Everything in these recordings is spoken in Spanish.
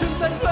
89.1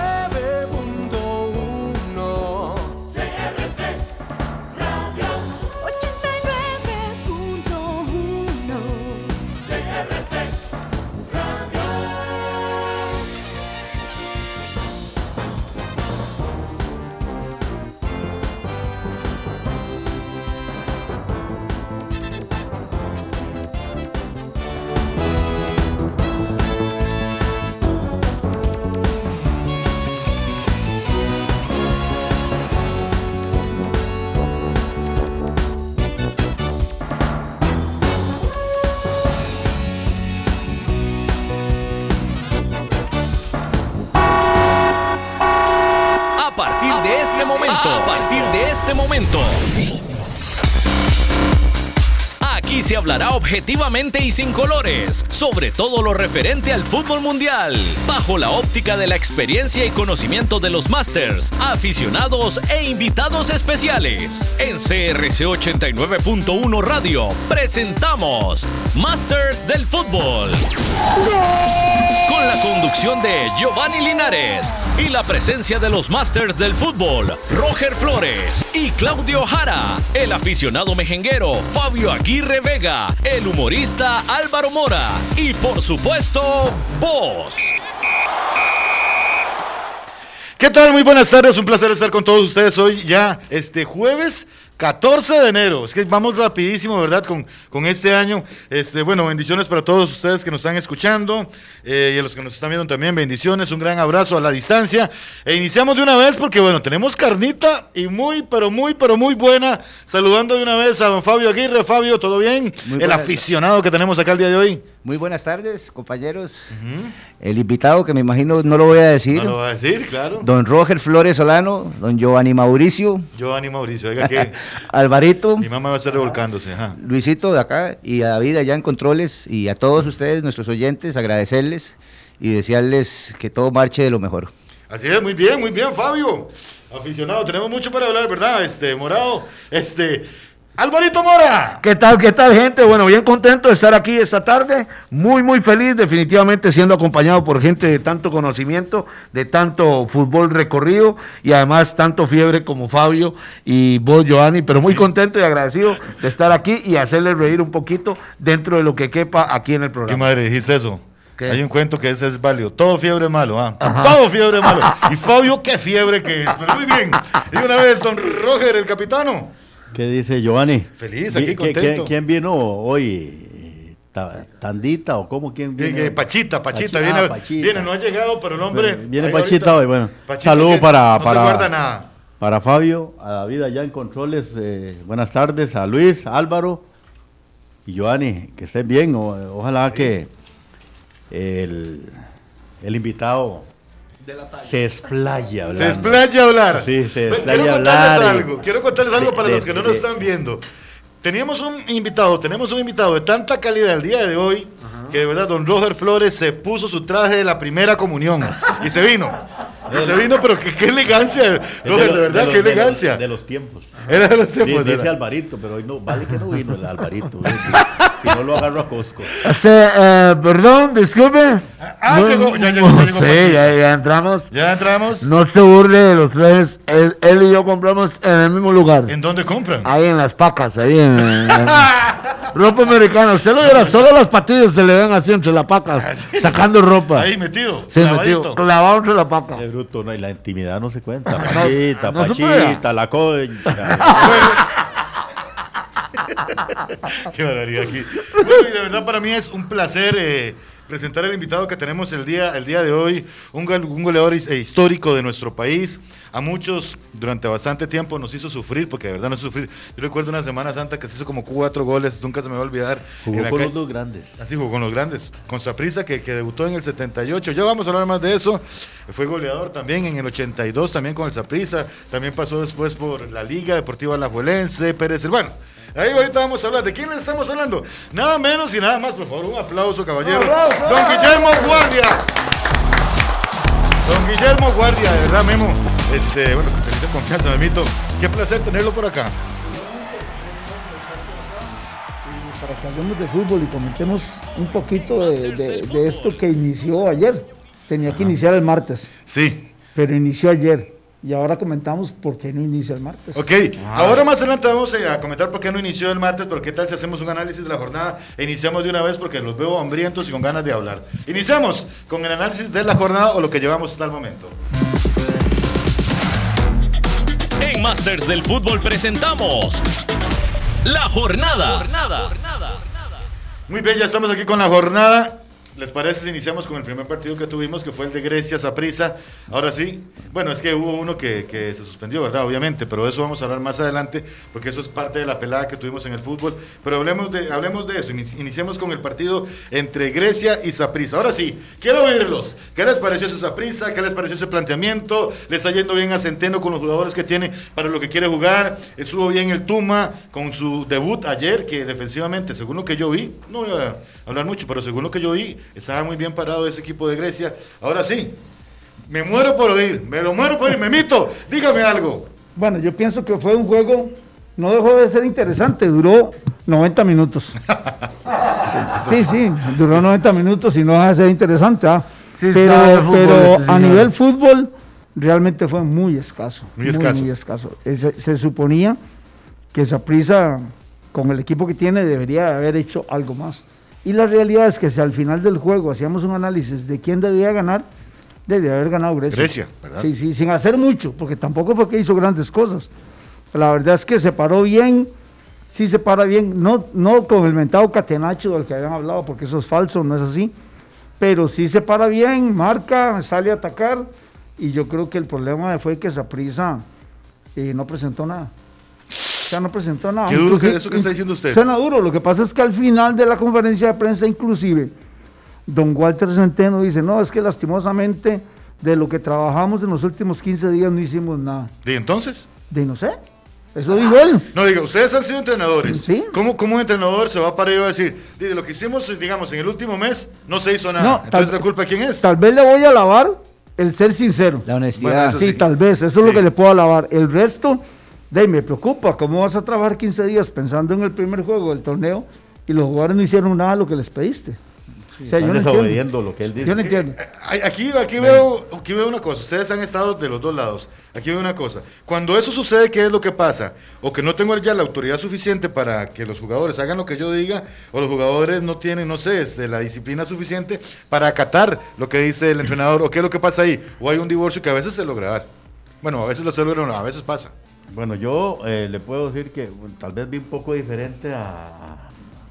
este momento. Aquí se hablará objetivamente y sin colores sobre todo lo referente al fútbol mundial, bajo la óptica de la experiencia y conocimiento de los Masters, aficionados e invitados especiales. En CRC 89.1 Radio presentamos Masters del Fútbol. Con la conducción de Giovanni Linares y la presencia de los Masters del Fútbol, Roger Flores y Claudio Jara, el aficionado mejenguero Fabio Aguirre Vega, el humorista Álvaro Mora y por supuesto, vos. ¿Qué tal? Muy buenas tardes, un placer estar con todos ustedes hoy ya este jueves 14 de enero. Es que vamos rapidísimo, ¿verdad? Con, con este año. Este, bueno, bendiciones para todos ustedes que nos están escuchando eh, y a los que nos están viendo también, bendiciones, un gran abrazo a la distancia. E iniciamos de una vez porque, bueno, tenemos carnita y muy, pero muy, pero muy buena. Saludando de una vez a don Fabio Aguirre. Fabio, ¿todo bien? Muy El aficionado que tenemos acá el día de hoy. Muy buenas tardes, compañeros. El invitado, que me imagino no lo voy a decir, No lo va a decir, claro. don Roger Flores Solano, don Giovanni Mauricio, Giovanni Mauricio, oiga que Alvarito, mi mamá va a estar revolcándose. Ajá. Luisito de acá y a David allá en Controles y a todos ustedes, nuestros oyentes, agradecerles y desearles que todo marche de lo mejor. Así es, muy bien, muy bien, Fabio. Aficionado, tenemos mucho para hablar, ¿verdad? Este, Morado, este, Alvarito Mora. ¿Qué tal, qué tal, gente? Bueno, bien contento de estar aquí esta tarde. Muy, muy feliz, definitivamente siendo acompañado por gente de tanto conocimiento, de tanto fútbol recorrido y además tanto fiebre como Fabio y vos, Giovanni. Pero muy contento y agradecido de estar aquí y hacerles reír un poquito dentro de lo que quepa aquí en el ¿Qué programa. madre dijiste eso? ¿Qué? Hay un cuento que ese es válido. Todo fiebre es malo, ¿ah? Todo fiebre es malo. Y Fabio, qué fiebre que es. Pero muy bien. Y una vez, don Roger, el capitano. ¿Qué dice Giovanni? Feliz, aquí Vi- ¿qué- contento. qué- ¿Quién vino hoy? Ta- ¿Tandita o cómo? ¿Quién Que- vino? que Pachita, Pachita, Pachi- viene, ah, Pachita. viene, no ha llegado, pero el hombre. Viene Pachita ahorita- hoy, bueno. Pachita Saludo que para- No para- se guarda nada. Para Fabio, a David allá en Controles, eh, buenas tardes, a Luis, Álvaro y Giovanni, que estén bien. o- ojalá que el, el invitado se explaya hablando. Se explaya a hablar. Sí, se explaya Quiero a contarles hablar y- algo. Quiero contarles algo de- para de- los que no nos de- están viendo. Teníamos un invitado, tenemos un invitado de tanta calidad el día de hoy que de verdad don Roger Flores se puso su traje de la primera comunión y se vino. Y se vino, pero qué, qué elegancia, Roger, de, los- verdad, los- qué de los- elegancia. De los tiempos. Era de los tiempos. de dice la- Alvarito, pero hoy no, vale que no vino el Alvarito. Si, no lo agarro a Costco. Este, eh, perdón, disculpe. Ah, No- llegó, ya llegó, ya llegó Sí, Pachita. ya, ya entramos. Ya entramos. No se burle de los tres. Él, él y yo compramos en el mismo lugar. ¿En dónde compran? Ahí en las pacas, ahí en, en- en- ropa americana. Usted lo viera, solo las patillas se le ven así entre las pacas, sacando ropa. Ahí metido. Sí, clavadito. metido, clavado entre la paca. Qué bruto, no, y la intimidad no se cuenta. Pachita, no se Pachita, la concha. Qué barbaridad aquí. Bueno, y de verdad para mí es un placer eh, presentar al invitado que tenemos el día, el día de hoy, un, un goleador eh, histórico de nuestro país. A muchos durante bastante tiempo nos hizo sufrir, porque de verdad nos hizo sufrir. Yo recuerdo una Semana Santa que se hizo como cuatro goles, nunca se me va a olvidar. Jugó con los dos grandes. Así jugó con los grandes. Con Saprisa, que, que debutó en el 78. Ya vamos a hablar más de eso. Fue goleador también en el 82, también con el Saprisa. También pasó después por la Liga Deportiva Alajuelense, Pérez. Bueno, ahí ahorita vamos a hablar. ¿De quién le estamos hablando? Nada menos y nada más, por favor, un aplauso, caballero. Don Guillermo Guardia. Don Guillermo Guardia, de verdad, Memo. Este, bueno, que te confianza, Memito. Qué placer tenerlo por acá. para que hablemos de fútbol y comentemos un poquito de, de- de esto que inició ayer. tenía que iniciar el martes, Sí. pero inició ayer. Y ahora comentamos por qué no inicia el martes. Ok, ahora más adelante vamos a comentar por qué no inició el martes, pero qué tal si hacemos un análisis de la jornada e iniciamos de una vez porque los veo hambrientos y con ganas de hablar. Iniciamos con el análisis de la jornada o lo que llevamos hasta el momento. En Masters del Fútbol presentamos La Jornada. Muy bien, ya estamos aquí con la jornada. ¿Les parece si iniciamos con el primer partido que tuvimos, que fue el de Grecia, Saprissa? Ahora sí, bueno, es que hubo uno que, se suspendió, ¿verdad? Obviamente, pero eso vamos a hablar más adelante, porque eso es parte de la pelada que tuvimos en el fútbol. Pero hablemos de, hablemos de eso, Ini- iniciemos con el partido entre Grecia y Saprissa. Ahora sí, quiero oírlos. ¿Qué les pareció ese Saprissa? ¿Qué les pareció ese planteamiento? ¿Le está yendo bien a Centeno con los jugadores que tiene para lo que quiere jugar? Estuvo bien el Tuma con su debut ayer, que defensivamente, según lo que yo vi, no voy a hablar mucho, pero según lo que yo vi, estaba muy bien parado ese equipo de Grecia. Ahora sí, me muero por oír, me lo muero por oír, me mito, dígame algo. Bueno, yo pienso que fue un juego, no dejó de ser interesante, duró 90 minutos. Sí, sí, duró 90 minutos y no deja de ser interesante. ¿ah? Sí, pero fútbol, pero este a nivel fútbol realmente fue muy escaso. Muy escaso. Muy escaso. Ese- se suponía que esa prisa con el equipo que tiene debería de haber hecho algo más. Y la realidad es que si al final del juego hacíamos un análisis de quién debía ganar, debía haber ganado Grecia. Grecia, ¿verdad? Sí, sí, sin hacer mucho, porque tampoco fue que hizo grandes cosas. La verdad es que se paró bien, sí se para bien, no, no con el mentado catenacho del que habían hablado, porque eso es falso, no es así, pero sí se para bien, marca, sale a atacar, y yo creo que el problema fue que Saprisa no presentó nada. O sea, no presentó nada. Qué duro que eso que está diciendo usted. Suena duro, lo que pasa es que al final de la conferencia de prensa, inclusive, don Walter Centeno dice, no, es que lastimosamente de lo que trabajamos en los últimos 15 días no hicimos nada. ¿Y entonces? De no sé, eso dijo él. No, diga, ustedes han sido entrenadores. Sí. ¿Cómo, cómo un entrenador se va a parar y va a decir, de lo que hicimos, digamos, en el último mes, no se hizo nada? No, Entonces, ¿la culpa quién es? Tal vez le voy a alabar el ser sincero. La honestidad. Bueno, sí, sí. tal vez, eso Sí. es lo que le puedo alabar. El resto, de ahí me preocupa, ¿cómo vas a trabajar 15 días pensando en el primer juego del torneo y los jugadores no hicieron nada de lo que les pediste? O sea, yo no entiendo. lo que él dice. Yo no entiendo. Ay, Aquí, aquí, veo, aquí veo una cosa. Ustedes han estado de los dos lados. Aquí veo una cosa. Cuando eso sucede, ¿qué es lo que pasa? O que no tengo ya la autoridad suficiente para que los jugadores hagan lo que yo diga, o los jugadores no tienen, no sé, este, la disciplina suficiente para acatar lo que dice el entrenador. ¿O qué es lo que pasa ahí? O hay un divorcio que a veces se logra dar. Bueno, a veces lo se logra, no, a veces pasa. Bueno, yo eh, le puedo decir que bueno, tal vez vi un poco diferente a,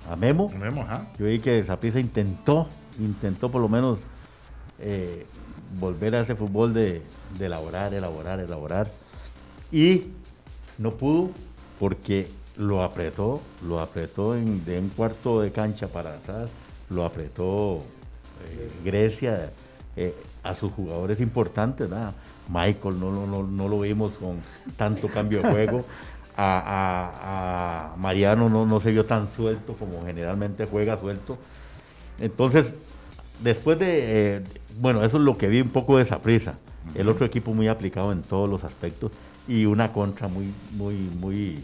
a- Memo. Memo, ajá. Yo vi que Zaprisa intentó, intentó por lo menos eh, volver a ese fútbol de, de elaborar, elaborar, elaborar. Y no pudo porque lo apretó, lo apretó en, de un cuarto de cancha para atrás, lo apretó eh, Grecia a sus jugadores importantes, ¿verdad? Michael no, no, no, no lo vimos con tanto cambio de juego. A, a- a Mariano no, no se vio tan suelto como generalmente juega suelto. Entonces, después de, eh, bueno, eso es lo que vi un poco de esa prisa. El otro equipo muy aplicado en todos los aspectos y una contra muy, muy, muy,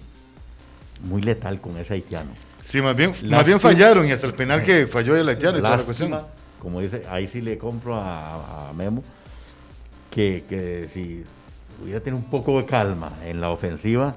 muy letal con ese haitiano. Sí, más bien, más Lástima. bien fallaron y hasta el penal que falló el haitiano y toda la cuestión. Lástima, como dice, ahí sí le compro a, a Memo, que, si hubiera tenido un poco de calma en la ofensiva,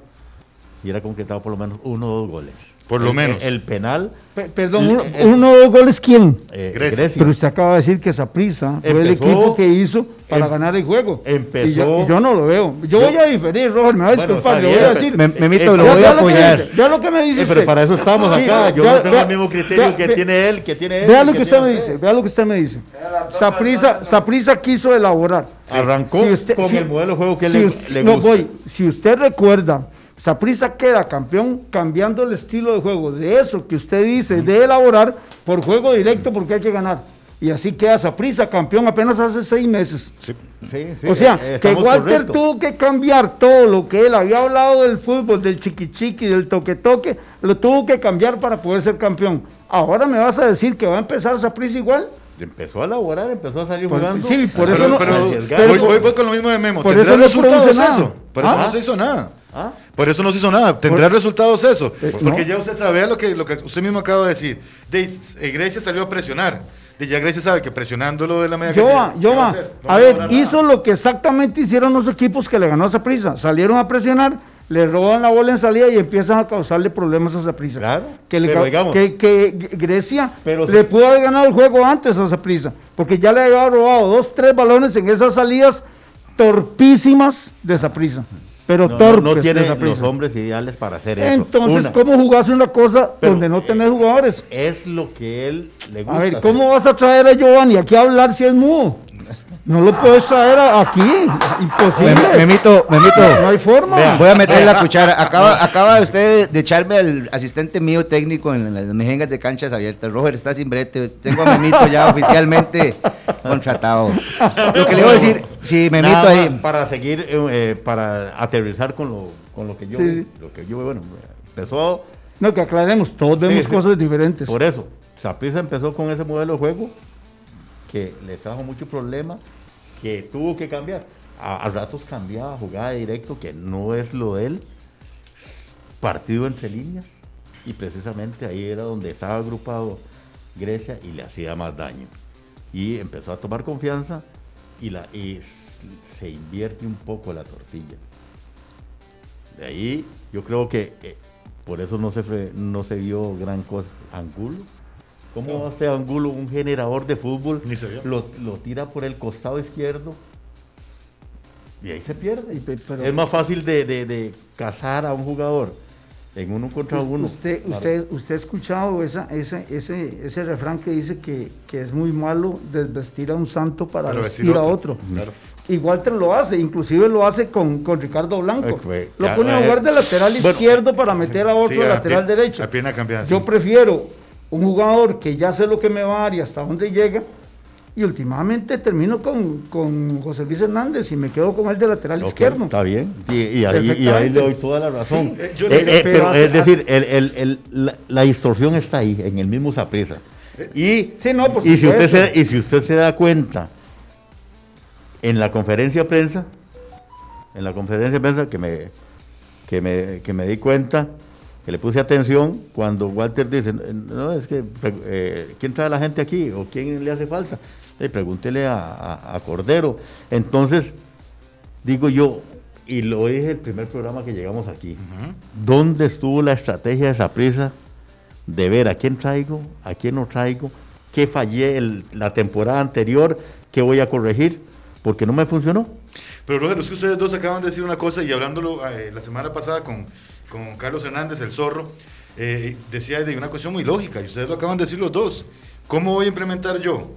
hubiera concretado por lo menos uno o dos goles. Por lo El- menos. El, penal, Pe- perdón, El- uno, el- uno o dos goles, ¿quién? eh, Grecia. Grecia. Pero usted acaba de decir que Saprisa fue el equipo que hizo para em- ganar el juego. empezó- Y yo, y yo no lo veo. Yo, Yo- voy a diferir, Roger, me va a Bueno, disculpar. está le voy a bien, decir. Me- Memito, Eh, lo voy a me apoyar. Vea lo que me dice Eh, usted. pero para eso estamos Sí, acá. Yo vea- no tengo vea- el mismo criterio vea- que vea- tiene él, que tiene él. Vea lo que usted me dice, vea lo que usted me dice. Saprisa, Saprisa quiso elaborar. Arrancó con el modelo de juego que le, us- le no, gusta. voy. Si usted recuerda, Saprisa queda campeón cambiando el estilo de juego de eso que usted dice de elaborar por juego directo porque hay que ganar. Y así queda Saprisa campeón apenas hace seis meses. Sí, sí, o sea, eh, que Walter tuvo que cambiar todo lo que él había hablado del fútbol, del chiqui chiqui, del toque toque, lo tuvo que cambiar para poder ser campeón. Ahora me vas a decir que va a empezar Saprisa igual. Empezó a elaborar, empezó a salir Por- jugando. sí, por eso pero, no- pero arriesgado. voy, voy- voy con lo mismo de Memo. Por ¿Tendrá eso no resultados produce nada. eso? Por eso ¿Ah? no se hizo nada. ¿Ah? Por eso no se hizo nada. ¿Tendrá resultados eso? Eh, Porque no. ya usted sabe lo que, lo que usted mismo acaba de decir. De, eh, Grecia salió a presionar. de ya Grecia sabe que presionándolo de la media Yo cancha, va, ¿qué yo va va. hacer? No A ver, hizo nada. lo que exactamente hicieron los equipos que le ganó a Saprissa. Salieron a presionar, le roban la bola en salida y empiezan a causarle problemas a Saprissa. Claro, Que, le pero digamos- que, que Grecia Pero le pudo haber ganado el juego antes a Saprissa, porque ya le había robado dos, tres balones en esas salidas torpísimas de Saprissa. Pero No, no, torpes no Saprissa. los hombres ideales para hacer eso. Entonces, Una, ¿cómo jugás una cosa Pero, donde no tenés jugadores? Es lo que él le gusta. A ver, hacer. ¿cómo vas a traer a Giovanni aquí a hablar si es mudo? No lo puedes traer aquí. Imposible. Mem- Memito, Memito. No hay forma. Voy a meter la cuchara. Acaba, acaba usted de echarme al asistente mío técnico en las mejengas de canchas abiertas. Roger está sin brete. Tengo a Memito ya oficialmente contratado. Lo que le iba a decir, si Memito Nada ahí. Para seguir, eh, eh, para aterrizar con lo, con lo que yo, Sí, sí. lo que yo, bueno, empezó No, que aclaremos, todos vemos sí. cosas diferentes. por eso. Saprissa empezó con ese modelo de juego que le trajo muchos problemas, que tuvo que cambiar. A, ratos cambiaba, jugada de directo, que no es lo de él. Partido entre líneas. Y precisamente ahí era donde estaba agrupado Grecia y le hacía más daño. Y empezó a tomar confianza y, la, y se invierte un poco la tortilla. De ahí yo creo que eh, por eso no se, no se vio gran cosa. Angulo. ¿Cómo hace Angulo, un generador de fútbol? Ni se vio. Lo, lo tira por el costado izquierdo y ahí se pierde. Y pe- pero- es más fácil de, de- de cazar a un jugador en uno contra uno. Usted, Claro. usted, usted ha escuchado esa, ese, ese, ese refrán que dice que, que es muy malo desvestir a un santo para, Para vestir, vestir a otro. otro. Claro. Y Walter lo hace, inclusive lo hace con, con Ricardo Blanco. Eh, fue- lo pone a jugar de lateral bueno, izquierdo para meter a otro Sí, a lateral pie- derecho. a pierna cambiada, Yo sí. prefiero un jugador que ya sé lo que me va a dar y hasta dónde llega. Y últimamente termino con, con José Luis Hernández y me quedo con él de lateral izquierdo. Está bien. Y, y ahí, y ahí Perfectamente. le doy toda la razón. Sí, eh, yo Eh, le- eh, pero pero hace- es decir, el- el- el- la, la distorsión está ahí, en el mismo Saprissa. Y, Sí, no, por y, si usted se, y si usted se da cuenta, en la conferencia de prensa, en la conferencia de prensa que me, que me, que me di cuenta, que le puse atención, cuando Walter dice, no, es que, eh, ¿quién trae a la gente aquí? ¿O quién le hace falta? Eh, pregúntele a, a- a Cordero. Entonces, digo yo, y lo dije el primer programa que llegamos aquí, ¿dónde estuvo la estrategia de esa prisa de ver a quién traigo, a quién no traigo, qué fallé el- la temporada anterior, qué voy a corregir? Porque no me funcionó. Pero Roger, es que ustedes dos acaban de decir una cosa y hablándolo eh, la semana pasada con, con Carlos Hernández, el zorro, eh, decía de una cuestión muy lógica y ustedes lo acaban de decir los dos. ¿Cómo voy a implementar yo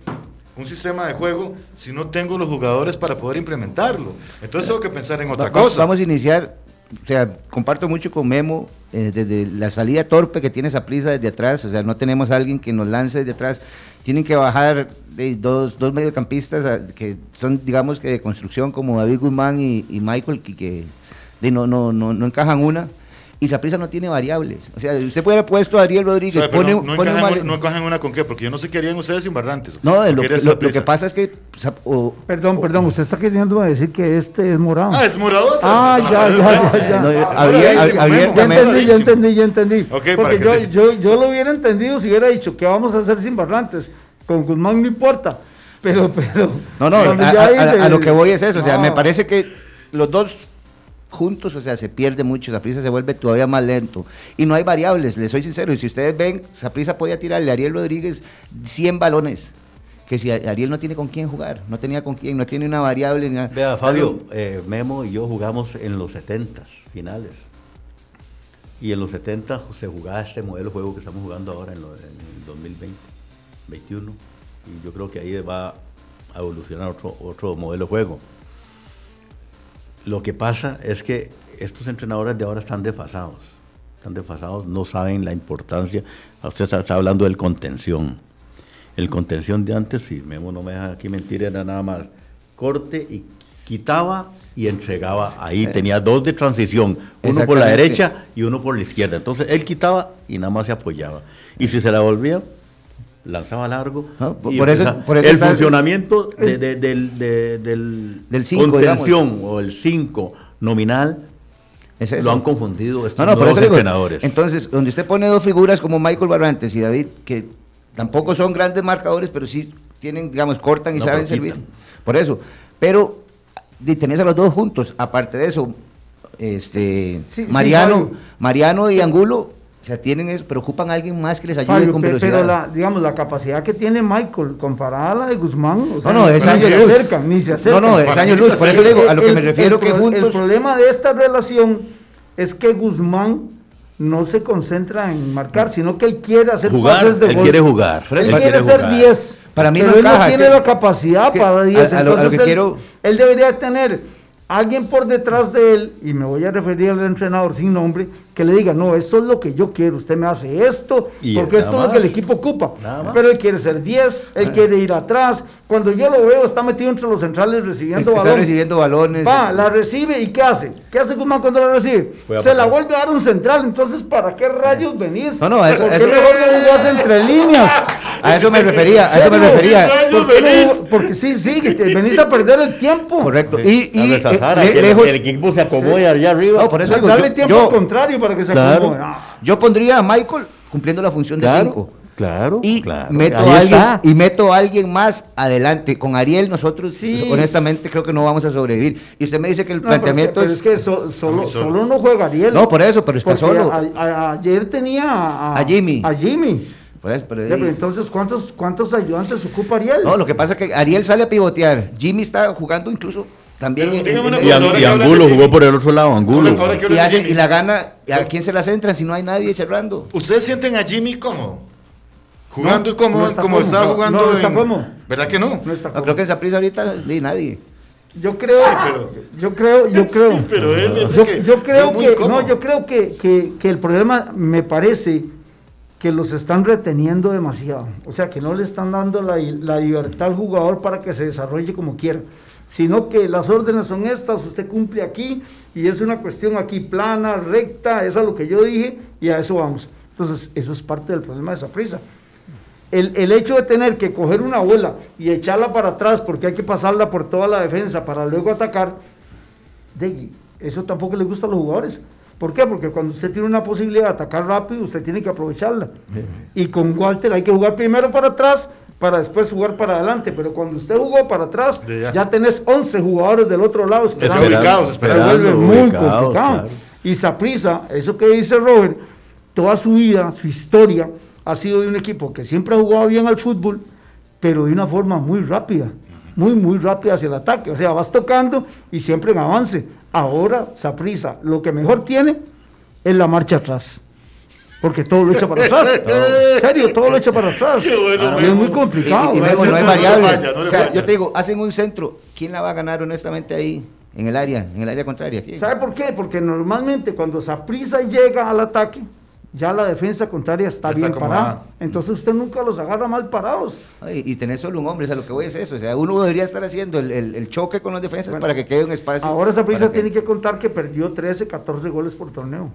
un sistema de juego si no tengo los jugadores para poder implementarlo? Entonces tengo que pensar en otra Va- cosa. Vamos a iniciar, o sea, comparto mucho con Memo, eh, desde la salida torpe que tiene esa prisa desde atrás, o sea, no tenemos a alguien que nos lance desde atrás, tienen que bajar de dos, dos mediocampistas a- que son, digamos, que de construcción, como David Guzmán y, y Michael, que, que de no, no, no, no encajan una. Y Saprissa no tiene variables. O sea, usted puede haber puesto a Ariel O Rodríguez, sea, pone, no, no pone encajan, no encajan una con qué, porque yo no sé qué harían ustedes sin Barrantes. No, lo, que- eres lo- lo Saprissa. que pasa es que... o- Perdón, perdón, usted está queriendo decir que este es morado. Ah, es morado. Ah, ya, ya, ya, ya. No, Ah, había- Moradísimo, había- Memo, Ya entendí, ya entendí, ya entendí. Porque que yo, se- yo, yo lo hubiera entendido si hubiera dicho que vamos a hacer sin Barrantes. Con Guzmán no importa. Pero, pero. No, no, a, a- lo que voy es eso, o sea, me parece que los dos juntos, o sea, se pierde mucho, Saprisa se vuelve todavía más lento y no hay variables, les soy sincero, y si ustedes ven, Saprisa podía tirarle a Ariel Rodríguez 100 balones, que si Ariel no tiene con quién jugar, no tenía con quién, no tiene una variable. ni nada. Vea, Fabio, eh, Memo y yo jugamos en los 70 finales. Y en los 70 se jugaba este modelo de juego que estamos jugando ahora en, lo- en el 2020, 21. Y yo creo que ahí va a evolucionar otro, otro modelo de juego. Lo que pasa es que estos entrenadores de ahora están desfasados. Están desfasados, no saben la importancia. Usted está, está hablando del contención. El contención de antes, si Memo no me deja aquí mentir, era nada más corte y quitaba y entregaba. Ahí tenía dos de transición, uno por la derecha y uno por la izquierda. Entonces él quitaba y nada más se apoyaba. Y si se la volvía, lanzaba largo. No, por- y por eso- empezaba- por eso el está- funcionamiento de- de- del, de- del, Del cinco, contención o el 5 nominal Es eso. lo han confundido estos No, no, nuevos digo, entrenadores. Entonces, donde usted pone dos figuras como Michael Barrantes y David, que tampoco son grandes marcadores, pero sí tienen, digamos, cortan y No, saben servir. Por eso. Pero tenés a los dos juntos. Aparte de eso, este Sí, Mariano. Mariano y Angulo, sea, tienen eso, pero ocupan a alguien más que les ayude Fabio, con velocidad. pero la, digamos, la capacidad que tiene Michael comparada a la de Guzmán, o sea, No, no, es ni año se luz. acercan, ni se acercan. No, no, es Para año mí luz. Por eso digo, a lo que El- me refiero el que pro- El juntos. problema de esta relación es que Guzmán no se concentra en marcar, sino que él quiere hacer Jugar, pases de él gol. quiere jugar, Él, él quiere quiere ser jugar. 10. Para mí pero no él no tiene que- la capacidad que para 10. a- a lo- a lo entonces que él, quiero- él debería tener alguien por detrás de él, y me voy a referir al entrenador sin nombre, que le diga, no, esto es lo que yo quiero, usted me hace esto, Y porque esto es lo que el equipo ocupa. Pero él quiere ser 10, él quiere ir atrás. Cuando yo lo veo, está metido entre los centrales recibiendo Está balón. recibiendo balones. Va, la recibe y ¿qué hace? ¿Qué hace Guzmán cuando la recibe? Se la vuelve a dar un central. Entonces, ¿para qué rayos venís? No, no, a eso- ¿Por a qué eso- mejor no jugás entre líneas? A eso me refería, a eso me refería. ¿Por qué no- Porque sí, sí, que venís a perder el tiempo. Correcto. Y, y A eh, el- lejos. el equipo se acomode allá arriba. No, por eso digo, Darle yo- tiempo yo- al contrario para que se Claro. acomode. Ah. Yo pondría a Michael cumpliendo la función de 5. claro, Y claro. meto a alguien está. y meto a alguien más adelante. Con Ariel nosotros Sí. honestamente creo que no vamos a sobrevivir. Y usted me dice que el No, pero es que- planteamiento pero es, es que so- solo, solo. no juega Ariel. No, por eso, pero está solo. a- a- ayer tenía a, A Jimmy. A Jimmy. por eso, pero pero entonces, ¿cuántos, ¿cuántos ayudantes ocupa Ariel? no, lo que pasa es que Ariel sale a pivotear. Jimmy está jugando incluso también en- en- Y, Angulo de jugó por el otro lado, Angulo. Ahora- ahora que y, hablan de hace- Jimmy. y la gana, ¿a quién se la centran si no hay nadie cerrando? ¿Ustedes sienten a Jimmy cómodo? Jugando No, como, no está como No, jugando. no está en- cómodo. ¿Verdad que no? No está No, creo que esa prisa ahorita ni nadie. Yo creo, Sí, pero- yo creo, yo creo. Sí, pero él es el yo, que yo creo que, cómodo. no, yo creo que, que, que el problema me parece que los están reteniendo demasiado. O sea, que no le están dando la, la libertad al jugador para que se desarrolle como quiera. Sino que las órdenes son estas, usted cumple aquí y es una cuestión aquí plana, recta, es a lo que yo dije y a eso vamos. Entonces, eso es parte del problema de esa prisa. El, el hecho de tener que coger una bola y echarla para atrás porque hay que pasarla por toda la defensa para luego atacar, de, eso tampoco le gusta a los jugadores. ¿Por qué? Porque cuando usted tiene una posibilidad de atacar rápido, usted tiene que aprovecharla. Y con Walter hay que jugar primero para atrás para después jugar para adelante. Pero cuando usted jugó para atrás, ya. ya. tenés 11 jugadores del otro lado esperando. ubicados, Se esperando, vuelve muy ubicados, complicado. claro. Y Saprisa, eso que dice Robert, toda su vida, su historia, ha sido de un equipo que siempre ha jugado bien al fútbol, pero de una forma muy rápida, muy, muy rápida hacia el ataque. O sea, vas tocando y siempre en avance. Ahora, Saprisa, lo que mejor tiene es la marcha atrás. Porque todo lo echa para atrás. En serio, todo lo echa para atrás. Qué bueno, y es muy complicado. Y, y no, Memo, ese no hay no variable. falla, no le O sea, yo te digo, hacen un centro. ¿Quién la va a ganar honestamente ahí? En el área, en el área contraria. ¿Quién? ¿Sabe por qué? Porque normalmente cuando Saprisa llega al ataque, ya la defensa contraria está, Está bien acomodada. parada. Entonces usted nunca los agarra mal parados. Ay, y tener solo un hombre, o sea, lo que voy es eso. O sea, uno debería estar haciendo el, el- el choque con los defensas Bueno, para que quede un espacio. Ahora que- tiene que contar que perdió 13, 14 goles por torneo,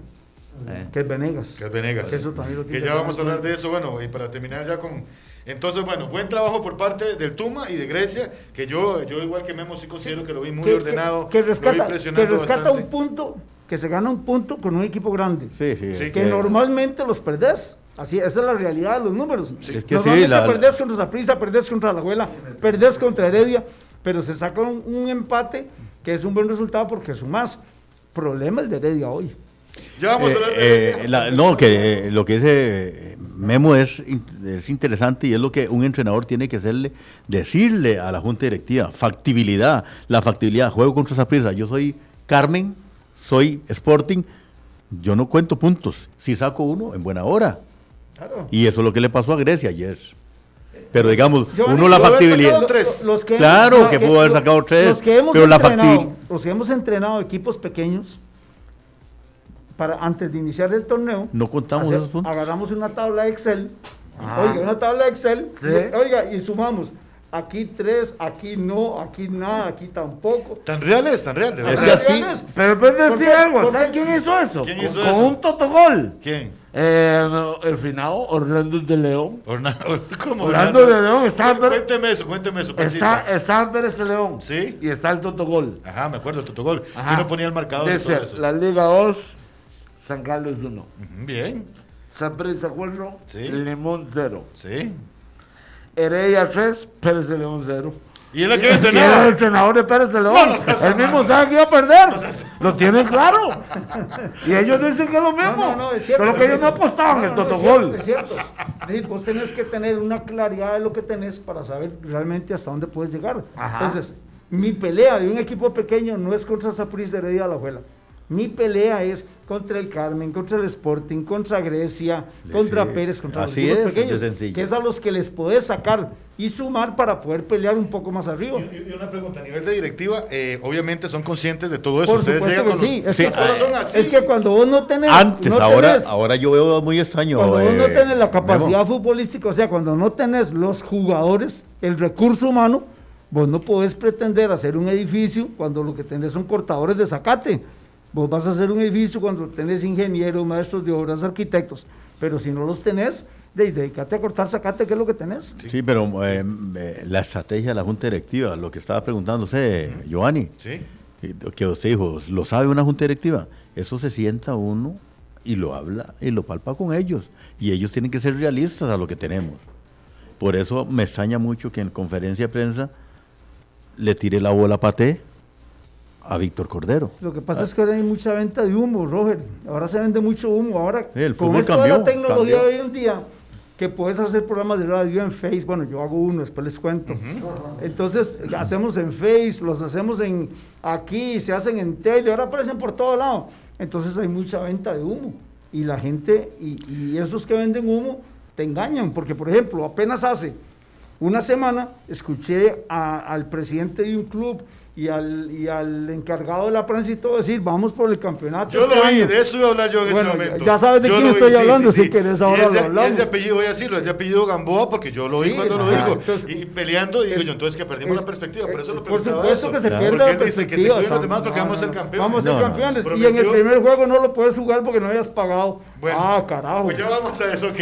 Eh. que es Venegas. Que es Venegas. Eso también lo que tiene ya que vamos a hablar de eso. Bueno, y para terminar ya con. Entonces, bueno, buen trabajo por parte del Tuma y de Grecia, que yo, yo igual que Memo, sí considero que lo vi muy Que- ordenado. Que, que rescata, que rescata un punto, que se gana un punto con un equipo grande. Sí, sí. Sí, es que normalmente los perdés. Así, esa es la realidad de los números. Es que sí, Normalmente la- perdés contra Saprissa, perdés contra la abuela, perdés contra Heredia, pero se saca un, un empate que es un buen resultado porque sumás. Problema el de Heredia hoy. Ya vamos a Eh, hablar de. eh, la- no, que eh, lo que dice Memo es, es interesante y es lo que un entrenador tiene que hacerle, decirle a la junta directiva, factibilidad, la factibilidad, juego contra esa prisa, yo soy Carmen, soy Sporting, yo no cuento puntos, si saco uno, en buena hora. Claro. Y eso es lo que le pasó a Grecia ayer. Pero digamos, uno la factibilidad... sacado tres. Los que- Claro los que pudo haber sacado tres, los que hemos pero la entrenado- facti- Los que hemos entrenado equipos pequeños, para antes de iniciar el torneo, No contamos hacer- esos puntos. agarramos una tabla de Excel, oiga, una tabla de Excel, Sí. y- oiga, y sumamos. Aquí tres, aquí no, aquí nada, aquí tampoco. Tan reales, tan reales, de Es verdad. que así- Pero puedes ¿Por decir algo, ¿Por ¿sabes qué? quién hizo eso? ¿Quién Con- hizo con eso? un totogol. ¿Quién? Eh, no, el final, Orlando de León. Orlando. ¿Cómo Orlando de León está- Cuénteme eso, cuénteme eso. Está, está Pérez de León. Sí. Y está el totogol. Ajá, me acuerdo, Totogol. Ajá. Yo no ponía el marcador y Dice, todo eso. la Liga 2, San Carlos 1. Ujú, Bien, San Pérez 4, Sí. Limón 0. sí. Heredia 3, Pérez de León 0. Y es la que era el entrenador de Pérez de León. No, Él mismo sabe que iba a perder. Lo tienen claro. Y ellos dicen que es lo mismo. No, no, no, es cierto. Solo que ellos no apostaban No, el totogol. Es cierto, es cierto. Es decir, vos tenés que tener una claridad de lo que tenés para saber realmente hasta dónde puedes llegar. Ajá. Entonces, mi pelea de un equipo pequeño no es contra Saprissa Heredia la Alajuela. Mi pelea es contra el Carmen, contra el Sporting, contra Grecia, contra Sí. Pérez, contra Así los equipos es, pequeños, que es a los que les podés sacar y sumar para poder pelear un poco más arriba. Y, y una pregunta, a nivel de directiva, eh, obviamente son conscientes de todo eso. Por Ustedes llegan que con sí. los, Es, Sí, que, las cosas son así. es que cuando vos no tenés... Antes, no ahora, tenés- ahora yo veo muy extraño. Cuando vos no eh, tenés la capacidad Memo. futbolística, o sea, cuando no tenés los jugadores, el recurso humano, vos no podés pretender hacer un edificio cuando lo que tenés son cortadores de zacate. Vos vas a hacer un edificio cuando tenés ingenieros, maestros de obras, arquitectos, pero si no los tenés, de, dedícate a cortar zacate, que es lo que tenés. Sí, pero eh, eh, la estrategia de la Junta Directiva, lo que estaba preguntándose Giovanni, Sí. que usted dijo, ¿lo sabe una Junta Directiva? Eso se sienta uno y lo habla y lo palpa con ellos. Y ellos tienen que ser realistas a lo que tenemos. Por eso me extraña mucho que en conferencia de prensa le tire la bola a Paté a Víctor Cordero. Lo que pasa es que ahora hay mucha venta de humo, Roger. Ahora se vende mucho humo. Ahora, Sí, el con esto de cambió, la tecnología cambió. de hoy en día, que puedes hacer programas de radio en Face, bueno, yo hago uno, después les cuento. Entonces, hacemos en Face, los hacemos en aquí, se hacen en tele, ahora aparecen por todo lado. Entonces hay mucha venta de humo. Y la gente, y, y esos que venden humo, te engañan. Porque, por ejemplo, apenas hace una semana escuché a- al presidente de un club y al, y al encargado de la prensa y todo decir, vamos por el campeonato. Yo este lo oí, año". de eso iba a hablar yo en Bueno, ese momento. ya sabes de Yo quién lo estoy oí, hablando, si querés ahora y ese, lo hablamos. ese apellido, voy a decirlo, es de apellido Gamboa porque yo lo oí Sí, cuando lo ajá, dijo. entonces- y peleando, digo yo, entonces que perdimos Es- la perspectiva, por eso lo por preguntaba supuesto eso. que se Claro. pierde Porque la él dice que se perspectiva. cuiden los demás porque vamos a ser campeones. Vamos a ser No, no. campeones. Y en el primer juego no lo puedes jugar porque no hayas pagado. Bueno, ah, carajo. Pues ya vamos a eso, ok.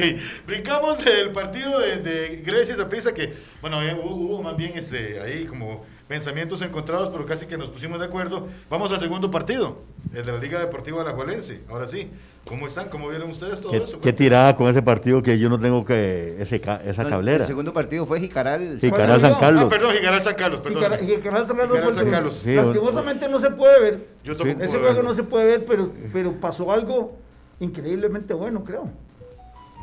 Brincamos del partido de, de Grecia y Saprissa, que, bueno, eh, hubo, hubo más bien este, ahí como pensamientos encontrados, pero casi que nos pusimos de acuerdo. Vamos al segundo partido, el de la Liga Deportiva Alajuelense. Ahora sí, ¿cómo están? ¿Cómo vieron ustedes todo ¿Qué, esto? qué tirada con ese partido que yo no tengo que ese, esa No, cablera? El segundo partido fue Jicaral. Jicaral San Carlos. Ah, perdón, Jicaral San Carlos, perdón. Canal San Carlos San. Sí, Lastimosamente no se puede ver. Yo tampoco Ese juego no se puede ver, pero, pero pasó algo increíblemente bueno, creo.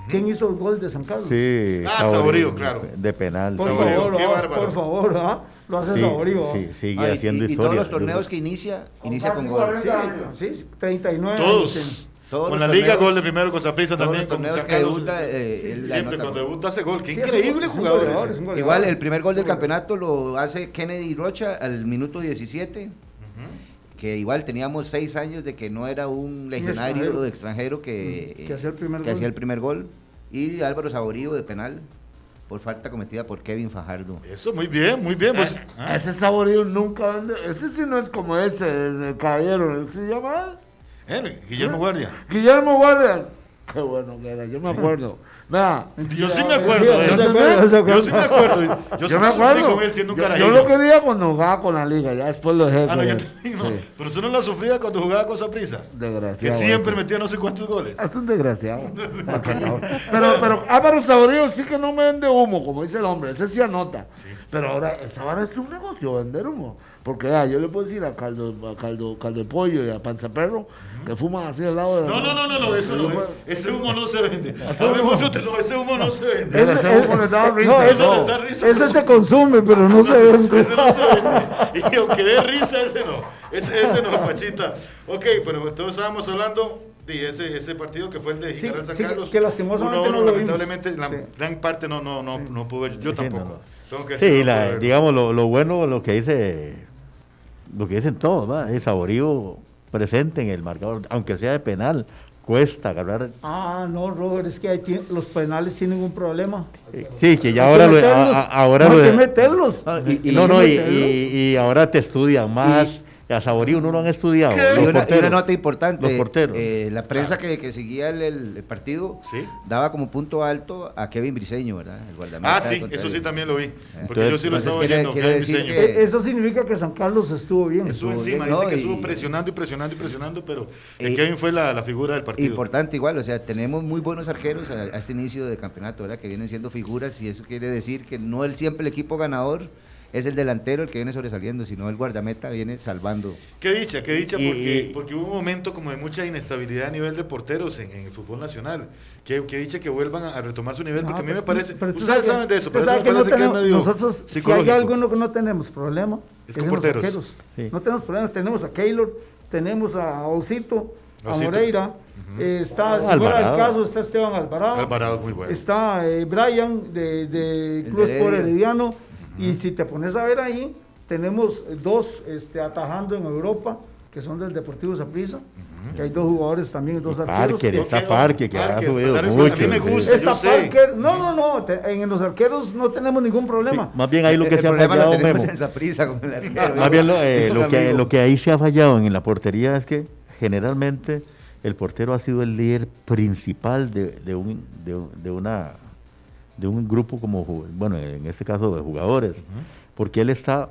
¿Quién hizo el gol de San Carlos? Sí, Ah, Saborío, claro. De penal. Por Saborío, favor, qué ah, bárbaro. por favor, ah, lo hace Sí, Saborío. sí, sigue y- haciendo y, y historia. todos los torneos que inicia, inicia con gol. Sí, sí, 39 Todos. años. Todos con la Liga, gol de primero con Todos también. Con que debuta, eh, él Siempre cuando debuta hace gol. Qué Sí, es un- increíble es un jugador goleador, ese. es un goleador. Igual el primer gol del campeonato lo hace Kennedy Rocha al minuto 17, que igual teníamos seis años de que no era un legionario extranjero. extranjero, que, Mm, que hacía el primer que gol. hacía el primer gol. Y Álvaro Saborío de penal por falta cometida por Kevin Fajardo. Eso, muy bien, muy bien. Pues, Ah, Ese saborío nunca vende. Ese sí no es como ese, el, el caballero. ¿Se llama? eh, Guillermo Guardia. Guillermo Guardia. Qué bueno que era, yo me acuerdo. Vea, Yo sí me acuerdo de Yo él. Yo sí me acuerdo. Yo, yo sí me acuerdo. con él siendo un yo, yo lo quería cuando jugaba con la liga, ya después lo dejé. Ah, no, yo no. Sí, Pero usted no la sufría cuando jugaba con Saprissa. Desgraciado. Que siempre ese. metía no sé cuántos goles. Es un desgraciado. pero, pero Álvaro Saborío sí que no me vende humo, como dice el hombre, ese sí anota. Pero ahora, esa vara es un negocio, vender humo. Porque ah, yo le puedo decir a Caldo, a Caldo, Caldo de Pollo y a Panza Perro que fuman así al lado de la No, no, no, no, no, eso no. Ese humo no se vende. Hablemos no, ese humo no se vende. Ese- Ese- humo les daba risa, no, no. Eso les da risa. ese se consume, pero no se vende. Ese no se vende. Y aunque dé risa, ese no. Ese, ese no, Pachita. Ok, pero entonces estábamos hablando de ese, ese partido que fue el de Sí, Jicaral San sí, Carlos. que lastimosamente Uno uno, no lo vimos. lamentablemente, la Sí. gran parte no, no, no, no pude ver. Yo tampoco. no, no. Tengo que Sí, la- digamos, lo, lo bueno, lo que dice, lo que dicen todos, ¿va? el saborío presente en el marcador, aunque sea de penal, cuesta agarrar. Ah, no, Robert, es que hay los penales tienen un problema. Sí, que ya ahora que lo, meterlos. a- a- ahora No, lo hay que meterlos. Ah, y, no, no, y- y ahora te estudian más A Saborío uno lo han estudiado. Y los una, y una porteros. nota importante. Los porteros. eh, la prensa que, que seguía el, el partido Sí. daba como punto alto a Kevin Briseño, ¿verdad? El guardameta Ah, sí, eso sí también lo vi. Porque Entonces, yo sí lo estaba quiere- oyendo. quiere Kevin decir Briseño. que- Eh, Eso significa que San Carlos estuvo bien. Estuvo estuvo encima, bien, dice ¿no? que Y- estuvo presionando y presionando y presionando, pero eh, Kevin fue la, la figura del partido. Importante igual, o sea, tenemos muy buenos arqueros a, a este inicio de campeonato, ¿verdad? Que vienen siendo figuras y eso quiere decir que no el siempre el equipo ganador es el delantero el que viene sobresaliendo, sino el guardameta viene salvando. Qué dicha, qué dicha, Y- porque, y- porque hubo un momento como de mucha inestabilidad a nivel de porteros en, en el fútbol nacional. Qué, qué dicha que vuelvan a, a retomar su nivel, porque a mí me parece. Ustedes sabes saben de eso, pero eso me sabes que no parece que es tenemos- medio. Nosotros, si hay algo que no tenemos problema, Es es, con porteros. arqueros. Sí. No tenemos problemas, tenemos a Keylor, tenemos a Osito, a Ositos. Moreira, eh, está, si fuera el caso, está Esteban Alvarado. Alvarado muy bueno. Está eh, Brian de, de Club Sport Heredia. Herediano. Y si te pones a ver ahí, tenemos dos este, atajando en Europa, que son del Deportivo Saprissa, que hay dos jugadores también, dos arqueros. Parker, está Parker, que ha Parker, subido Parker, mucho. a mí me gusta. Está sé. Parker, no, no, no, te- en los arqueros no tenemos ningún Sí, problema. más bien ahí lo que el se ha fallado, tenemos Memo. en Saprissa con el arquero. Más bien lo, eh, lo que, lo que ahí se ha fallado en la portería es que generalmente el portero ha sido el líder principal de, de un, de, un- de una, de un grupo como, bueno, en este caso de jugadores, porque él está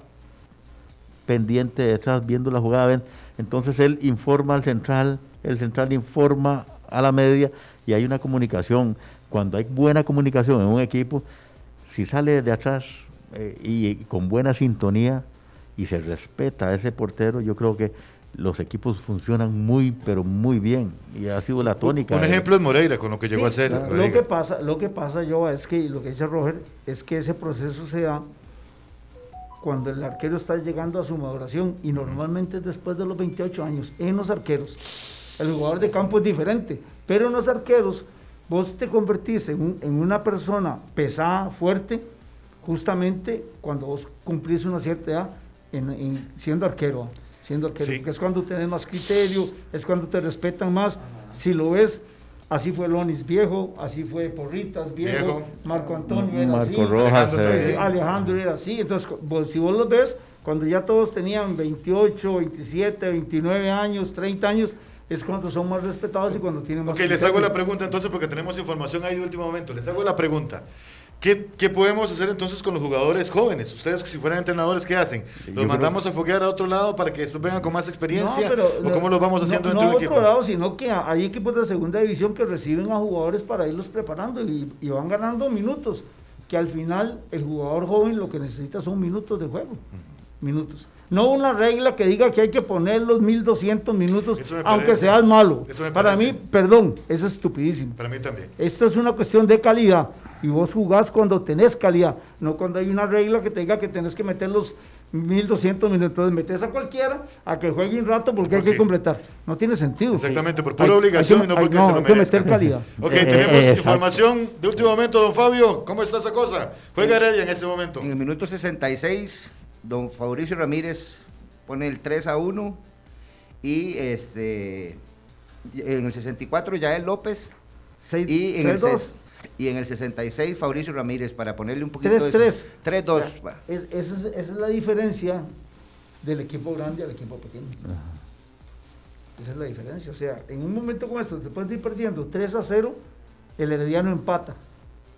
pendiente detrás viendo la jugada, ven, entonces él informa al central, el central informa a la media y hay una comunicación. Cuando hay buena comunicación en un equipo, si sale de atrás eh, y con buena sintonía y se respeta a ese portero, yo creo que los equipos funcionan muy, pero muy bien. Y ha sido la tónica. Un ejemplo es Moreira, con lo que llegó a hacer. Lo que pasa, lo que pasa, yo es que lo que dice Roger es que ese proceso se da cuando el arquero está llegando a su maduración y normalmente es después de los 28 años en los arqueros. El jugador de campo es diferente, pero en los arqueros vos te convertís en, un- en una persona pesada, fuerte, justamente cuando vos cumplís una cierta edad en, en- siendo arquero. Siendo arquero, Sí. es cuando tenés más criterio, es cuando te respetan más. Si lo ves, así fue Lonis viejo, así fue Porritas viejo, Viejo. Marco Antonio era Marco así, Rojas, también. Alejandro era así. Entonces, vos- si vos los ves, cuando ya todos tenían 28, 27, 29 años, 30 años, es cuando son más respetados y cuando tienen más Ok, les hago la pregunta entonces porque tenemos información ahí de último momento. Les hago la pregunta. ¿Qué, qué podemos hacer entonces con los jugadores jóvenes? Ustedes, si fueran entrenadores, ¿qué hacen? ¿Los creo- mandamos a foguear a otro lado para que después vengan con más experiencia? No, pero ¿O cómo los vamos no- haciendo no, dentro del a equipo? otro lado, sino que hay equipos de segunda división que reciben a jugadores para irlos preparando y, y van ganando minutos, que al final el jugador joven lo que necesita son minutos de juego, minutos. No una regla que diga que hay que poner los 1200 minutos, aunque seas malo. Para mí, perdón, eso es estupidísimo. Para mí también. Esto es una cuestión de calidad y vos jugás cuando tenés calidad, no cuando hay una regla que te diga que tenés que meter los 1200 minutos. Entonces metes a cualquiera a que juegue un rato porque hay Ok. que completar. No tiene sentido. Exactamente, por Hay- pura hay obligación que- y no hay- porque se lo hay que meter calidad. Ok, Eh, tenemos eh, información de último momento, don Fabio. ¿Cómo está esa cosa? Juega Heredia en ese momento. En el minuto 66, don Fabricio Ramírez pone el 3 a 1 y este en el 64 Yael López Seis- y en, el, tres, dos. ses- y en el 66 Fabricio Ramírez para ponerle un poquito 3-3. 3-2. Es- esa, es, esa es la diferencia del equipo grande al equipo pequeño. Esa es la diferencia. O sea, en un momento como este, después de ir perdiendo 3 a 0, el Herediano empata.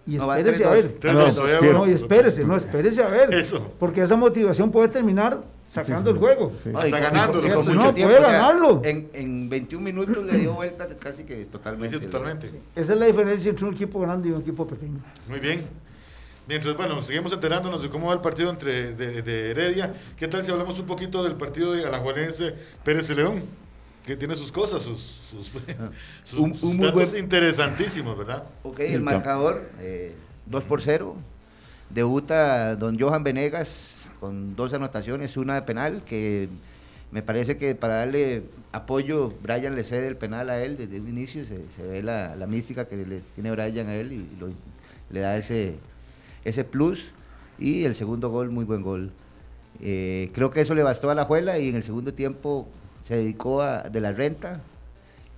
Y No, va espérese a 3-2. ver. 3-2, No, todavía sí. bueno. No, y espérese, no, espérese a ver. Eso. Porque esa motivación puede terminar sacando el juego. Hasta ganándolo con no, mucho puede ganarlo. En, en 21 minutos le dio vuelta casi que totalmente. totalmente. Esa es la diferencia entre un equipo grande y un equipo pequeño. Muy bien. Mientras, bueno, seguimos enterándonos de cómo va el partido entre de, de Heredia. ¿Qué tal si hablamos un poquito del partido de Alajuelense Pérez y León? Que tiene sus cosas, sus, sus, sus- Un- un sus muy datos buen- interesantísimos, ¿verdad? Ok, el marcador, eh, 2 por 0. Debuta don Johan Venegas con dos anotaciones, una de penal, que me parece que para darle apoyo, Brian le cede el penal a él desde un inicio, se, ve la, mística que le tiene Brian a él y le da ese, ese plus. Y el segundo gol, muy buen gol. Eh, creo que eso le bastó a la Juela y en el segundo tiempo se dedicó a, de la renta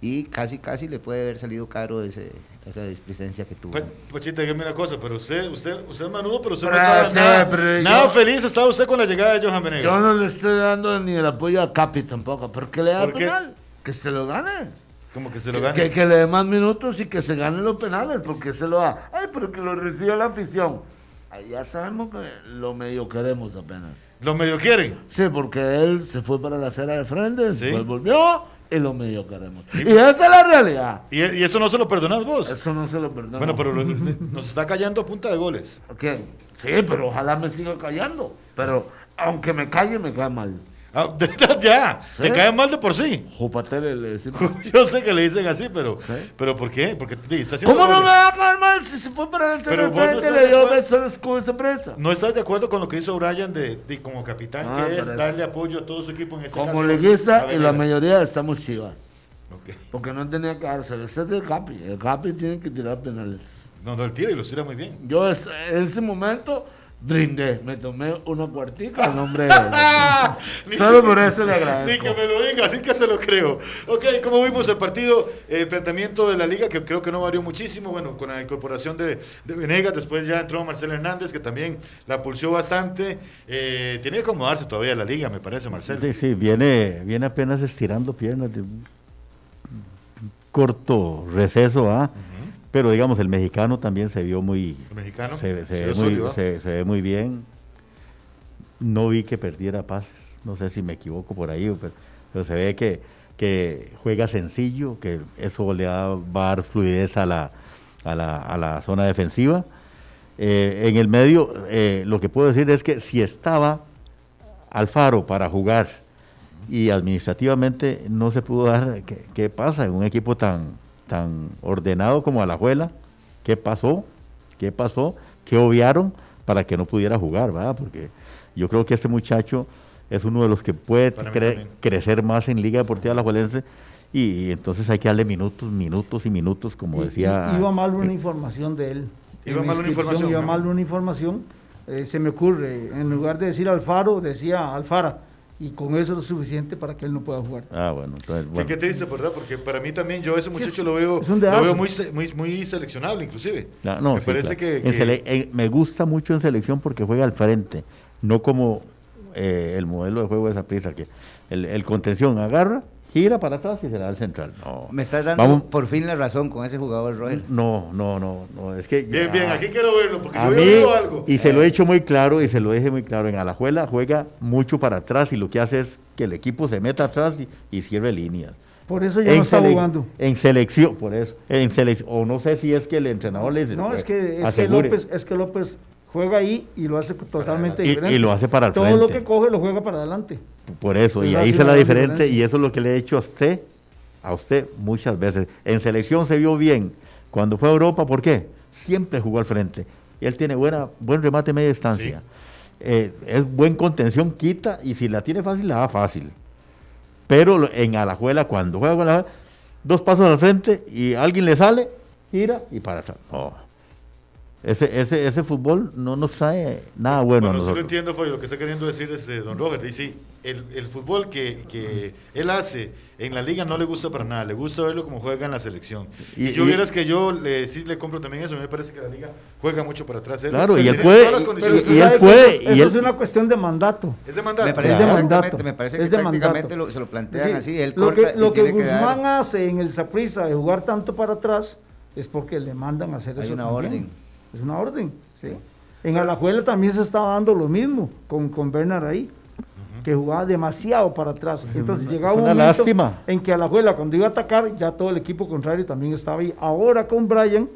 y casi, casi le puede haber salido caro ese, esa displicencia que tuvo. Pues, Pochita, dígame una cosa, pero usted, usted, usted es manudo, pero usted Pero, no estaba sí, nada, pero yo- nada feliz estaba usted con la llegada de Johan Venegas. Yo no le estoy dando ni el apoyo a Capi tampoco. ¿Por qué le da ¿Por qué? penal? Que se lo gane. Como que se lo gane. que- que le dé más minutos y que se gane los penales, porque se lo da. Ay, pero que lo reciba la afición. Ahí ya sabemos que lo medio queremos apenas. Los medio quieren. Sí, porque él se fue para la acera de frente, Sí. después volvió y lo medio queremos. Y esa es la realidad. Y, y esto no se lo perdonás vos. Eso no se lo perdonamos. Bueno, pero lo- nos está callando a punta de goles. ¿Qué? Sí, pero ojalá me siga callando. Pero aunque me calle, me cae mal. Ah, ya, ¿Sí? te cae mal de por sí. Jupatele le decimos. Yo sé que le dicen así, pero, Sí. pero ¿por qué? Porque está haciendo ¿Cómo no me va a caer mal fue para el Pero vos no estás le de dio acuerdo. beso al escudo de esa presa? ¿No estás de acuerdo con lo que hizo Brian de, de como capitán, Ah, que es darle apoyo a todo su equipo en este caso? Como a liguista y la mayoría estamos chivas. Ok. Porque no tenía que dárselo. Ese es del Capi. El Capi tiene que tirar penales. No, no, él tira y los tira muy bien. Yo en ese momento brindé. Me tomé una cuartica en nombre de él. Ni Solo por eso le Ni agradezco. que me lo diga, así que se lo creo. Ok, como vimos el partido, el planteamiento de la liga, que creo que no varió muchísimo, bueno, con la incorporación de, de Venegas, después ya entró Marcelo Hernández, que también la pulsó bastante. Eh, tiene que acomodarse todavía la liga, me parece, Marcelo. Sí, sí, viene, viene apenas estirando piernas de un corto receso, ¿ah? Pero digamos, el mexicano también se vio muy, El mexicano. se, ve muy, sólido, se- se ve muy bien. No vi que perdiera pases, no sé si me equivoco por ahí, pero, pero se ve que, que juega sencillo, que eso le va a dar fluidez a la, a la, a la zona defensiva. Eh, en el medio, eh, lo que puedo decir es que si estaba Alfaro para jugar y administrativamente no se pudo dar, ¿qué, qué pasa en un equipo tan, tan ordenado como Alajuela? ¿Qué pasó? ¿Qué pasó? ¿Qué obviaron para que no pudiera jugar? ¿verdad? Porque yo creo que este muchacho es uno de los que puede cre- crecer más en Liga Deportiva Alajuelense y, y entonces hay que darle minutos, minutos y minutos, como Y- decía. y- iba mal una información de él. Iba mal una información, Iba ¿no? mal una información. eh, se me ocurre, en lugar de decir Alfaro, decía Alfara. Y con eso es suficiente para que él no pueda jugar. Ah, bueno, entonces, Qué- bueno. Qué triste, ¿verdad? Porque para mí también, yo a ese muchacho es- lo veo, es un lo veo muy, se- muy, muy seleccionable, inclusive. Ah, no, me sí, parece claro. que, en- me gusta mucho en selección porque juega al frente, no como eh, el modelo de juego de esa prisa que el, el contención agarra, gira para atrás y se da al central. No, Me estás dando Vamos. por fin la razón con ese jugador, Roger. no, no, no, no, es que Bien, ya- bien, aquí quiero verlo, porque yo oído algo. y se lo he hecho muy claro y se lo dije muy claro, en Alajuela juega mucho para atrás y lo que hace es que el equipo se meta atrás y, y cierre líneas. Por eso ya no está jugando. En selección, por eso, en selección, o no sé si es que el entrenador le dice, No, pues, es que, es que. López, es que López juega ahí y lo hace totalmente Y- y diferente. lo hace para el Todo lo que coge lo juega para adelante. Por eso, Pues y ahí se la diferente diferencia. y eso es lo que le he hecho a usted, a usted muchas veces. En selección se vio bien. Cuando fue a Europa, ¿por qué? Siempre jugó al frente. Y él tiene buena, buen remate media distancia. Eh, es buen contención, quita, y si la tiene fácil, la da fácil. Pero lo- en Alajuela, cuando juega con la dos pasos al frente y alguien le sale, gira y para atrás. No. Ese, ese, ese fútbol no nos trae nada bueno, a Bueno, sí lo entiendo, Fabio, lo que está queriendo decir es eh, don Robert. Dice, el, el fútbol que, que él hace en la liga no le gusta para nada, le gusta verlo como juega en la selección. Y, Y- yo vieras que yo le, sí le compro también eso, a mí me parece que la liga juega mucho para atrás. Él- Claro, y él puede- todas las y- él ¿sabe que puede, Eso, y eso él- es una cuestión de mandato. Es de mandato. Me parece, Es de mandato. me parece Es que de prácticamente mandato. lo, se lo plantean Sí, así. Él lo que, lo que tiene que dar- Guzmán hace en el Saprissa de jugar tanto para atrás es porque le mandan a hacer Hay eso. una también. orden. Es una orden. ¿sí? En Alajuela también se estaba dando lo mismo con, con Bernard ahí, que jugaba demasiado para atrás. Entonces llegaba un Una momento lástima. en que Alajuela cuando iba a atacar, ya todo el equipo contrario también estaba ahí. Ahora con Brian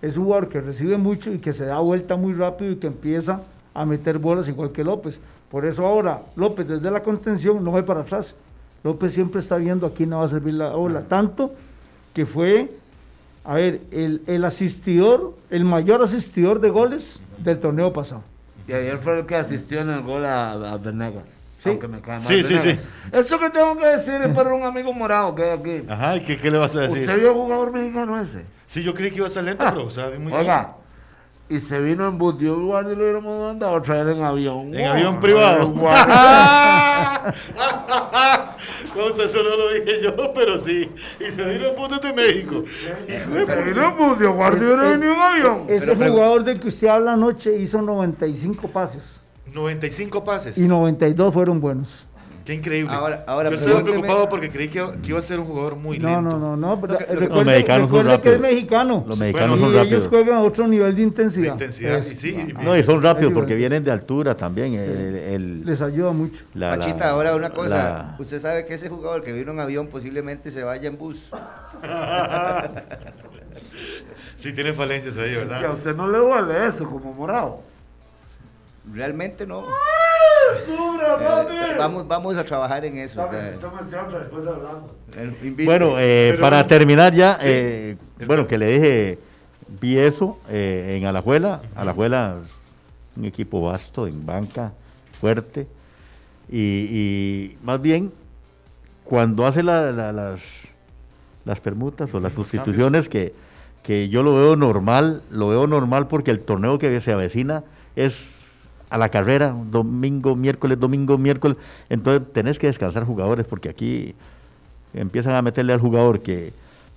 es un jugador que recibe mucho y que se da vuelta muy rápido y que empieza a meter bolas igual que López. Por eso ahora López desde la contención no va para atrás. López siempre está viendo a quién no va a servir la bola. Tanto que fue, a ver, el, el asistidor, el mayor asistidor de goles del torneo pasado. Y ayer fue el que asistió en el gol a, a Venegas. Sí. Aunque me cae mal Sí, sí, Venegas. sí. Esto que tengo que decir es para un amigo morado que hay aquí. Ajá, ¿y qué, qué le vas a decir? ¿Usted vio jugador mexicano ese? Sí, yo creí que iba a estar lento, Ah, pero o sea, muy bien. Y se vino en bus. Yo igual lo hubiéramos mandado a traer en avión. En avión privado. Igual. Cosa, eso no lo dije yo, pero sí. Y se vino puntos de México. Hijo de Pero no, pues, de guardia hubiera venido un avión. Ese jugador del que usted habla anoche hizo 95 pases 95 pases. y 92 fueron buenos. Qué increíble. Ahora- ahora Yo estaba preocupado porque creí que, que iba a ser un jugador muy No, lento. no, no, no. Pero lo que- recuerde, Los mexicanos son recuerde que es rápidos. mexicano. Los mexicanos y son ellos rápidos. juegan a otro nivel de intensidad. De intensidad, Es- y sí. No, y son rápidos porque vienen de altura también. El, el- Les ayuda mucho. la- la- Pachita, ahora una cosa. la- Usted sabe que ese jugador que vino en avión posiblemente se vaya en bus. Sí, tiene falencias ahí, Que a ¿verdad? usted no le duele eso, como morado. Realmente no. Eh, vamos, vamos a trabajar en eso. el- invite. Bueno, eh, Pero para terminar ya, sí. eh, bueno, que le dije, vi eso eh, en Alajuela. Alajuela, un equipo vasto, en banca, fuerte. Y, y más bien, cuando hace la- la- las, las permutas o las sustituciones, que, que yo lo veo normal, lo veo normal porque el torneo que se avecina es a la carrera, domingo, miércoles, domingo, miércoles. Entonces tenés que descansar jugadores porque aquí empiezan a meterle al jugador que,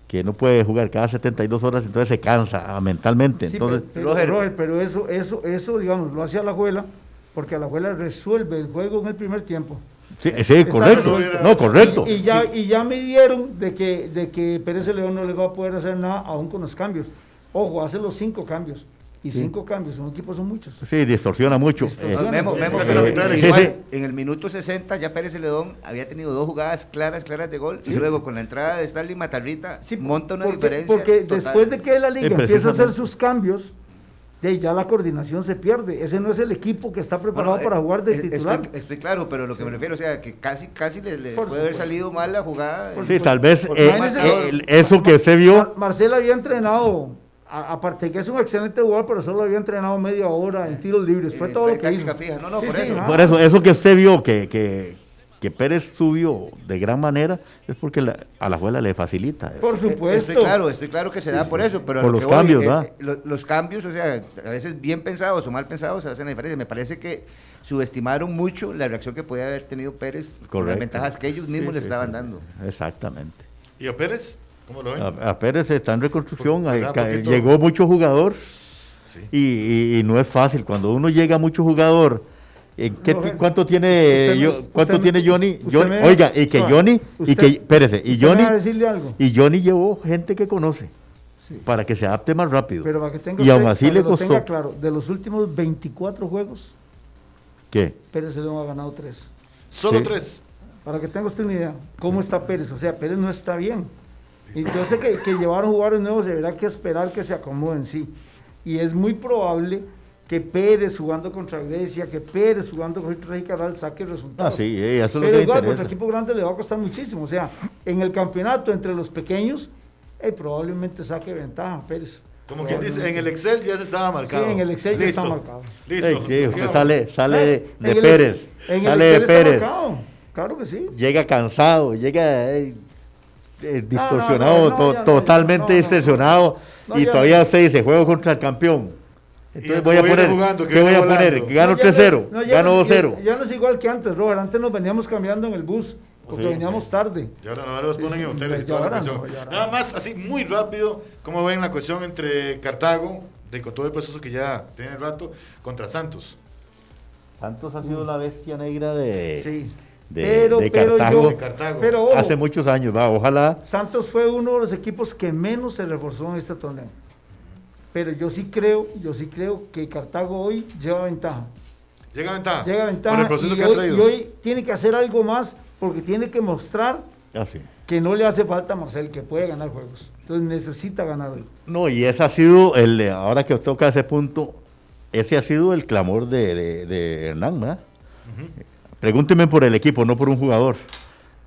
que no puede jugar cada 72 horas, entonces se cansa mentalmente. Sí, entonces, pero, pero, Roger, pero eso, eso, eso, digamos, lo hace a la abuela, porque a la abuela resuelve el juego en el primer tiempo. sí, sí, correcto. resuelto. No, correcto. Y, y ya, y ya midieron de que, de que Pérez León no le va a poder hacer nada aún con los cambios. Ojo, hace los cinco cambios. Y cinco cambios, un equipo son muchos. Sí, distorsiona mucho. Distorsiona. Eh, Es igual, en el minuto 60 ya Pérez Celedón había tenido dos jugadas claras, claras de gol y luego con la entrada de Stanley Matarrita Sí, monta una porque, diferencia. Porque total. después de que la liga empieza a hacer sus cambios, de ya la coordinación se pierde. Ese no es el equipo que está preparado Bueno, para eh, jugar de eh, titular. Estoy, estoy claro, pero lo que me refiero, o sea, que casi, casi le, puede haber salido mal la jugada. Por sí, tal vez eh, eh, eso que se Mar- vio, Marcel había entrenado, a- aparte que es un excelente jugador, pero solo había entrenado media hora en tiros libres. Fue Eh, todo lo que hizo. fija. No, no, Sí, por sí, eso. por eso, eso que usted vio que, que, que Pérez subió de gran manera, es porque la- a la abuela le facilita. Por Eh, supuesto. Estoy claro, estoy claro que se da por eso, pero Por lo los que voy, cambios, eh, eh, los cambios, o sea, a veces bien pensados o mal pensados hacen la diferencia. Me parece que subestimaron mucho la reacción que podía haber tenido Pérez con las ventajas que ellos mismos Sí, le sí, estaban sí. dando. Exactamente. ¿Y a Pérez? ¿Cómo lo ven? A, a Pérez está en reconstrucción, Por- ahí ¿verdad? ca- Poquito- llegó mucho jugador Sí. y, y- y no es fácil. Cuando uno llega mucho jugador, ¿en qué No, eh, ¿cuánto tiene usted me- yo- usted cuánto me- tiene Johnny? usted Johnny- me- oiga, y que. Johnny, y Usted- que, espérese, y usted Johnny, a algo. y Johnny llevó gente que conoce Sí. para que se adapte más rápido. Pero para que tenga y aún usted- así para le que costó. tenga claro, de los últimos 24 juegos, ¿Qué? Pérez León ha ganado 3. Solo Sí. tres. Para que tenga usted una idea, ¿cómo está Pérez? O sea, Pérez no está bien. Sé que, que llevaron jugadores nuevos, deberá que esperar que se acomoden, sí. Y es muy probable que Pérez jugando contra Grecia, que Pérez jugando contra Rey Caral saque resultados. Ah, sí, eh, eso es lo Pero que igual, interesa. contra equipo grande le va a costar muchísimo. O sea, en el campeonato entre los pequeños, eh, probablemente saque ventaja Pérez. Como quien dice, en el Excel ya se estaba marcado. Sí, en el Excel ya Listo. está marcado. Listo. Ey, que usted sale, sale de, Eh, de en el- Pérez, en el sale de Excel está Pérez, marcado. Claro que sí. llega cansado, llega eh, eh, no, distorsionado, no, to- totalmente no, no, distorsionado, no, y todavía usted dice, juego contra el campeón. Entonces voy a poner, jugando, que ¿qué voy a poner? Gano No, ya 3-0, no- no, ya gano no- 2-0. Ya, ya no es igual que antes, Robert. Antes nos veníamos cambiando en el bus, porque Sí, veníamos tarde. Y ahora, los ponen en hoteles y Ya toda la cuestión. Nada más, así muy rápido, ¿cómo ven la cuestión entre Cartago, de, con todo el proceso que ya tiene rato, contra Santos? Santos ha sido la bestia negra de, Sí. De, Pero- de pero Cartago yo- De Cartago. Pero ojo, hace muchos años, va, ojalá. Santos fue uno de los equipos que menos se reforzó en este torneo. Pero yo sí creo, yo sí creo que Cartago hoy lleva ventaja. Llega a ventaja. Llega a ventaja Por el proceso y, que ha hoy, traído. y hoy tiene que hacer algo más porque tiene que mostrar Así. que no le hace falta a Marcel, que puede ganar juegos. Entonces necesita ganar hoy. No, y ese ha sido, el ahora que os toca ese punto, ese ha sido el clamor de, de- de Hernán, ¿verdad? Pregúnteme por el equipo, no por un jugador.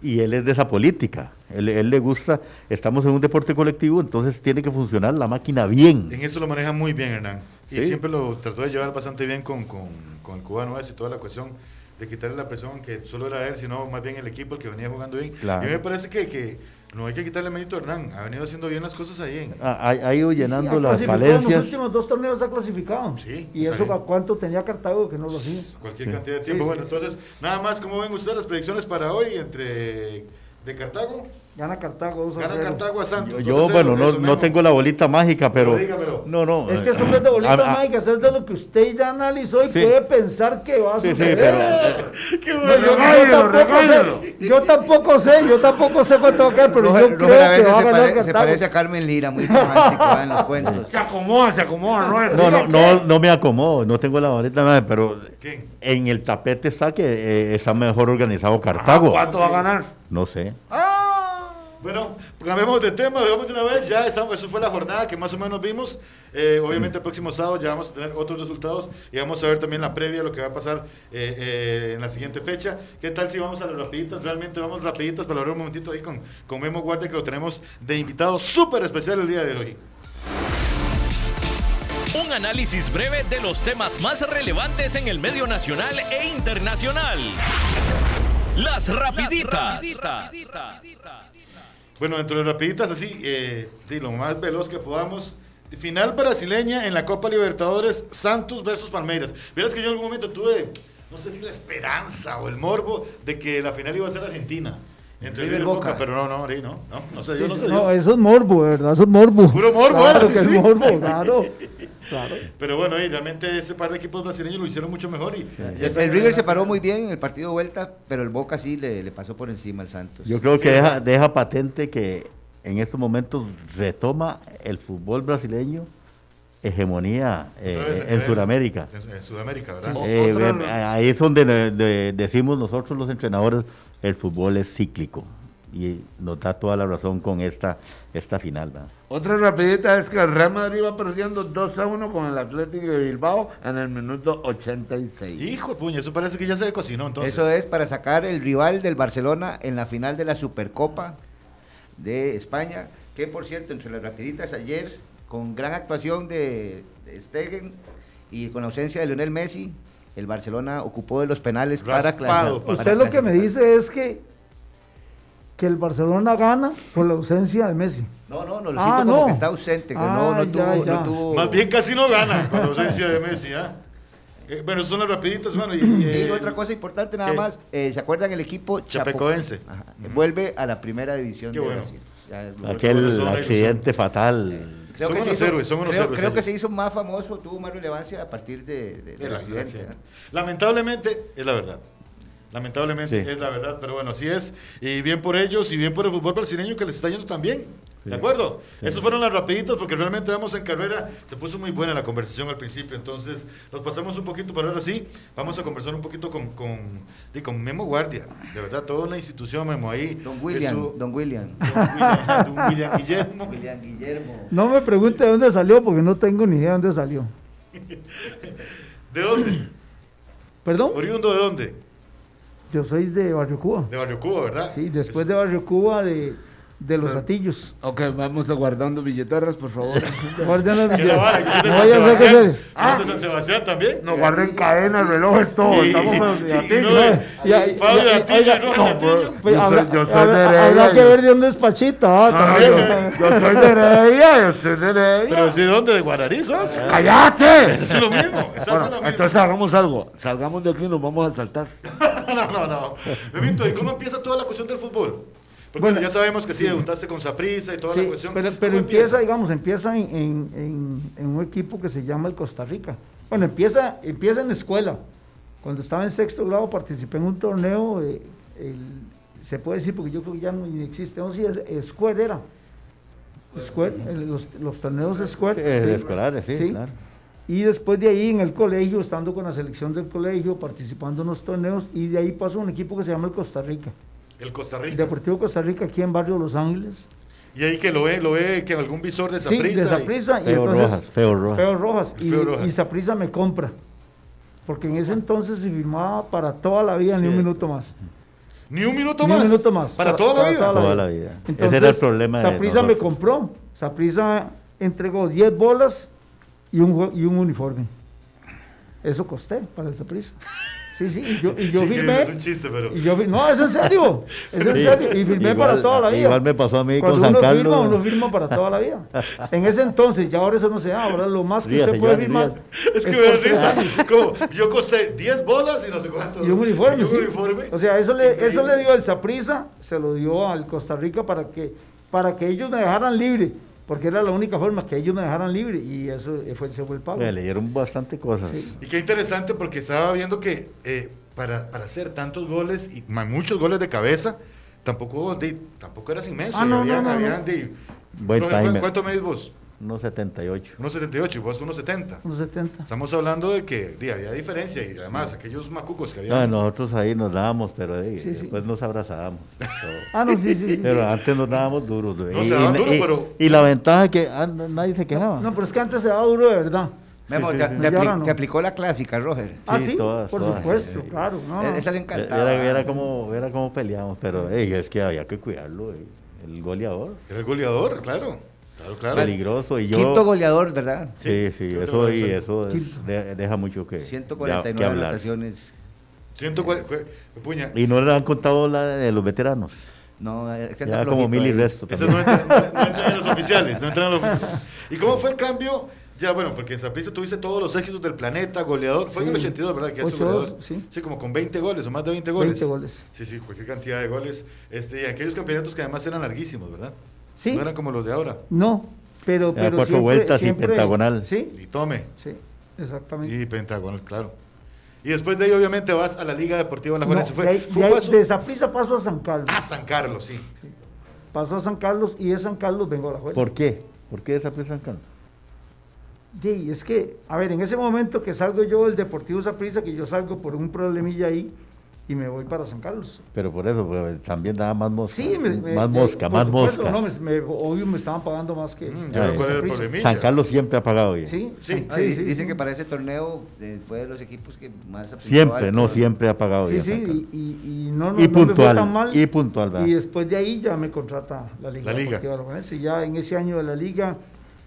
Y él es de esa política. Él, él le gusta, estamos en un deporte colectivo, entonces tiene que funcionar la máquina bien. En eso lo maneja muy bien Hernán. Y Sí. siempre lo trató de llevar bastante bien con, con, con el cubano ese y toda la cuestión de quitarle la presión que solo era él, sino más bien el equipo el que venía jugando bien. Claro. Y me parece que, que No hay que quitarle mérito a Hernán. Ha venido haciendo bien las cosas ahí. En, Ha, ha- ha ido llenando Sí, ha las clasificado En los falencias. últimos dos torneos ha clasificado. Sí, ¿Y eso a cuánto tenía Cartago que no lo hacía? cualquier cantidad de tiempo. Sí, bueno, sí. entonces, nada más, ¿cómo ven ustedes las predicciones para hoy entre de Cartago? Gana Cartago 2 a Gana 0. Cartago a Santos. Yo, 2 a 0, bueno, no, eso no tengo la bolita mágica, pero. dígamelo. No, no. Es que eh, esto no es de bolitas a- a- mágicas, es de lo que usted ya analizó y Sí. puede pensar que va a Sí, sí, suceder. pero. Qué No, bueno. yo, yo tampoco sé, yo tampoco sé, yo tampoco sé cuánto va a quedar, pero Roger- yo Roger creo a que va a se, ganar pare- se Cartago. parece a Carmen Lira, muy romántico en los cuentos. Se acomoda, se acomoda, ¿no? No, no, no, no me acomodo, no tengo la bolita mágica, pero ¿Quién? en el tapete está que eh, está mejor organizado Cartago. ¿Cuánto va a ganar? No sé. Bueno, cambiemos de tema, digamos de una vez, ya eso fue la jornada que más o menos vimos. Eh, obviamente el próximo sábado ya vamos a tener otros resultados y vamos a ver también la previa de lo que va a pasar eh, eh, en la siguiente fecha. ¿Qué tal si vamos a las rapiditas? Realmente vamos rapiditas para hablar un momentito ahí con, con Memo Guardia que lo tenemos de invitado súper especial el día de hoy. Un análisis breve de los temas más relevantes en el medio nacional e internacional. Las rapiditas. Bueno, dentro de rapiditas así, eh, lo más veloz que podamos. Final brasileña en la Copa Libertadores, Santos versus Palmeiras. Vieras que yo en algún momento tuve, no sé si la esperanza o el morbo de que la final iba a ser Argentina. Entre River Boca, Boca. pero no, no, no, no, no sé, yo no sé. No, yo. eso es morbo, ¿verdad? Eso es morbo. Puro morbo, claro ¿eh? Sí, que sí. es morbo, claro. Claro. Pero bueno, y realmente ese par de equipos brasileños lo hicieron mucho mejor. Y, y El, River se paró muy bien en el partido de vuelta, pero el Boca sí le, le pasó por encima al Santos. Yo creo que deja, deja patente que en estos momentos retoma el fútbol brasileño hegemonía eh, en Sudamérica. En, Sudamérica, ¿verdad? Sí. Eh, eh, ahí es donde de- de- decimos nosotros los entrenadores, el fútbol es cíclico. Y nos da toda la razón con esta, esta final. ¿verdad? Otra rapidita es que el Real Madrid va perdiendo 2 a 1 con el Atlético de Bilbao en el minuto 86. Hijo de puña, eso parece que ya se cocinó entonces. Eso es para sacar el rival del Barcelona en la final de la Supercopa de España, que por cierto, entre las rapiditas ayer, con gran actuación de, de Stegen y con la ausencia de Lionel Messi, el Barcelona ocupó de los penales para, Raspado, para Usted lo que me clasificar. dice es que, que el Barcelona gana por la ausencia de Messi. No, no, no, lo Ah, siento como no. que está ausente, que Ah, no, no, ya, tuvo, ya. no tuvo- Más bien casi no gana con la ausencia de Messi, ¿ah? Eh, bueno, son las rapiditas, bueno. Y, Y eh, otra cosa importante nada ¿qué? más, eh, ¿se acuerdan el equipo Chapecoense. Ajá, Vuelve a la primera división Qué de bueno. Brasil. Ya, Aquel accidente fatal. Creo Son que unos se hizo- héroes, son unos creo, héroes creo que se hizo más famoso, tuvo más relevancia a partir de, de- de del accidente. ¿eh? Lamentablemente es la verdad. Lamentablemente Sí. es la verdad, pero bueno, así es. Y bien por ellos y bien por el fútbol brasileño que les está yendo tan bien. ¿De acuerdo? Esas fueron las rapiditas porque realmente vamos en carrera. Se puso muy buena la conversación al principio, entonces nos pasamos un poquito, pero ahora sí, vamos a conversar un poquito con, con, con Memo Guardia. De verdad, toda una institución, Memo, ahí. Don William, Don William. Don William, don William Guillermo. William Guillermo. No me pregunte de dónde salió, porque no tengo ni idea de dónde salió. ¿De dónde? ¿Perdón? ¿Oriundo de dónde? Yo soy de Barrio Cuba. De Barrio Cuba, ¿verdad? Sí, después de Barrio Cuba, de, de Los Atillos. Ok, vamos guardando billeteras, por favor. Guarden las ¿Qué la vara? billeteras. ¿Que No es de San Sebastián? se- ¿Ah? ¿De San Sebastián también? No guarden cadenas, relojes, todo. Y- Estamos con los y- de y Atillo. no de- Ya, ya, Fabio ya, Atillo, ¿no? Atillo. Pues Yo habrá, soy- de Heredia, habrá que ver de dónde es Pachita. ah, yo, soy de Heredia, yo soy de Heredia. Pero ¿de dónde? ¿De Guararí sos? ¡Cállate! Eso es lo mismo. Eso Bueno, es lo mismo. entonces hagamos algo. Salgamos de aquí y nos vamos a saltar. no, no, no. Bebito, ¿y cómo empieza toda la cuestión del fútbol? Porque Bueno, ya sabemos que sí, debutaste con Saprissa y toda Sí, la cuestión. pero, ¿Cómo pero empieza, digamos, empieza en, en- en- en un equipo que se llama el Costa Rica. Bueno, empieza, empieza en la escuela. Cuando estaba en sexto grado participé en un torneo, eh, el- se puede decir porque yo creo que ya no existe, no sé si es- Square era. Square, los, los torneos de Square. Sí, de sí. escolares, sí, Sí. claro. Y después de ahí en el colegio, estando con la selección del colegio, participando en los torneos, y de ahí pasó un equipo que se llama el Costa Rica. El Costa El Rica. Deportivo Costa Rica aquí en Barrio Los Ángeles. Y ahí que lo ve, lo ve que algún visor de Sí, Saprissa. de Saprissa. y Feo Rojas, Feo Rojas. Feo Rojas. Y, Feo Rojas. y Saprissa me compra. Porque en ese entonces se firmaba para toda la vida, ni un minuto más. Ni un minuto Ni más. un minuto más. Para, toda la vida. Toda la vida. Ese Entonces, era el problema de Saprissa me compró. Saprissa entregó 10 bolas y un, y un uniforme. Eso costé para el Saprissa. Sí, sí, y yo, y yo Sí, firmé. Es un chiste, pero. y yo fi- no, es en serio, es en serio. Y firmé Igual- para toda la vida. igual me pasó a mí Cuando con San uno Carlos. Firma, uno firma para toda la vida. En ese entonces, ya ahora eso no se da. Ahora lo más que Ríase, usted puede firmar. Es que me da risa. Como yo costé 10 bolas y no sé cuánto. Y un uniforme. Y un sí. uniforme. O sea, eso le, eso le dio el Saprisa, se lo dio al Costa Rica para que, para que ellos me dejaran libre, porque era la única forma que ellos me dejaran libre y eso fue, ese fue el pago. Me leyeron bastante cosas. Y qué interesante porque estaba viendo que eh, para, para hacer tantos goles y muchos goles de cabeza, tampoco, de, tampoco eras inmenso. Ah, no, habían- no, no, habían de- Buen Roger, ¿cu- timer. ¿Cuánto medís vos? Unos 78. 1.78 y vos 1.70. Unos 70. Estamos hablando de que di, había diferencia y además aquellos macucos que había. No, nosotros ahí nos dábamos, pero eh, Sí, sí. después nos abrazábamos. Ah, no, sí, sí. sí. Pero antes nos dábamos duros. No, se daban duro, y- pero- y la ventaja es que ah, no- nadie se quejaba. No, pero es que antes se daba duro de verdad. Memo, sí, te, sí. te Y apli- no. te aplicó la clásica, Roger. Ah, Sí, sí, todas, por todas. supuesto, Sí. claro. No, no. Esa le Eh, encantaba. Era, era como, era como peleábamos, pero eh, es que había que cuidarlo. eh. El goleador, Era el goleador, claro. Claro, claro. peligroso. Y yo, Quinto goleador, ¿verdad? Sí, sí, eso, y eso es- Quinto. de- deja mucho que, de- 149 que hablar. anotaciones. 140, fue- puña. Y no le han contado la de los veteranos. No, es que Ya como mil y resto. También. no entran, no- no entran en los oficiales, no entran en los oficiales. ¿Y cómo fue el cambio? Ya, bueno, porque en Saprissa tuviste todos los éxitos del planeta, goleador. Fue en el Sí. 82, ¿verdad? Que es 82, goleador. sí. como con 20 goles o más de 20 goles. 20 goles. Sí, sí, cualquier cantidad de goles. Este, y aquellos campeonatos que además eran larguísimos, ¿verdad? Sí. No eran como los de ahora. No, pero, Era pero cuatro siempre- vueltas y pentagonal. Sí, Y tome. sí, exactamente. Y pentagonal, claro. Y después de ahí, obviamente, vas a la Liga Deportiva La No, Juventud. fue, de, ahí- fue de paso. de paso a San Carlos. Ah, San Carlos, sí. Paso a San Carlos y de San Carlos vengo a la Juventus. ¿Por qué? ¿Por qué esa prisa Carlos? Sí, es que, a ver, en ese momento que salgo yo del Deportivo Saprissa, que yo salgo por un problemilla ahí y me voy para San Carlos. Pero por eso, pues, también daba más mosca. Sí, me- me- más me- mosca, más supuesto, mosca. No, me- me- obvio me estaban pagando más que. Mm, ya el. San Carlos siempre ha pagado bien. Sí, Sí. Ah, sí, di- sí, dicen sí. que para ese torneo eh, fue de los equipos que más Siempre, no, siempre ha pagado Sí, bien. sí, Carlos. y, y- y no, no, Y no me fue puntual, tan mal. y puntual, ¿verdad? Y después de ahí ya me contrata la Liga. La Liga. Y ya en ese año de la Liga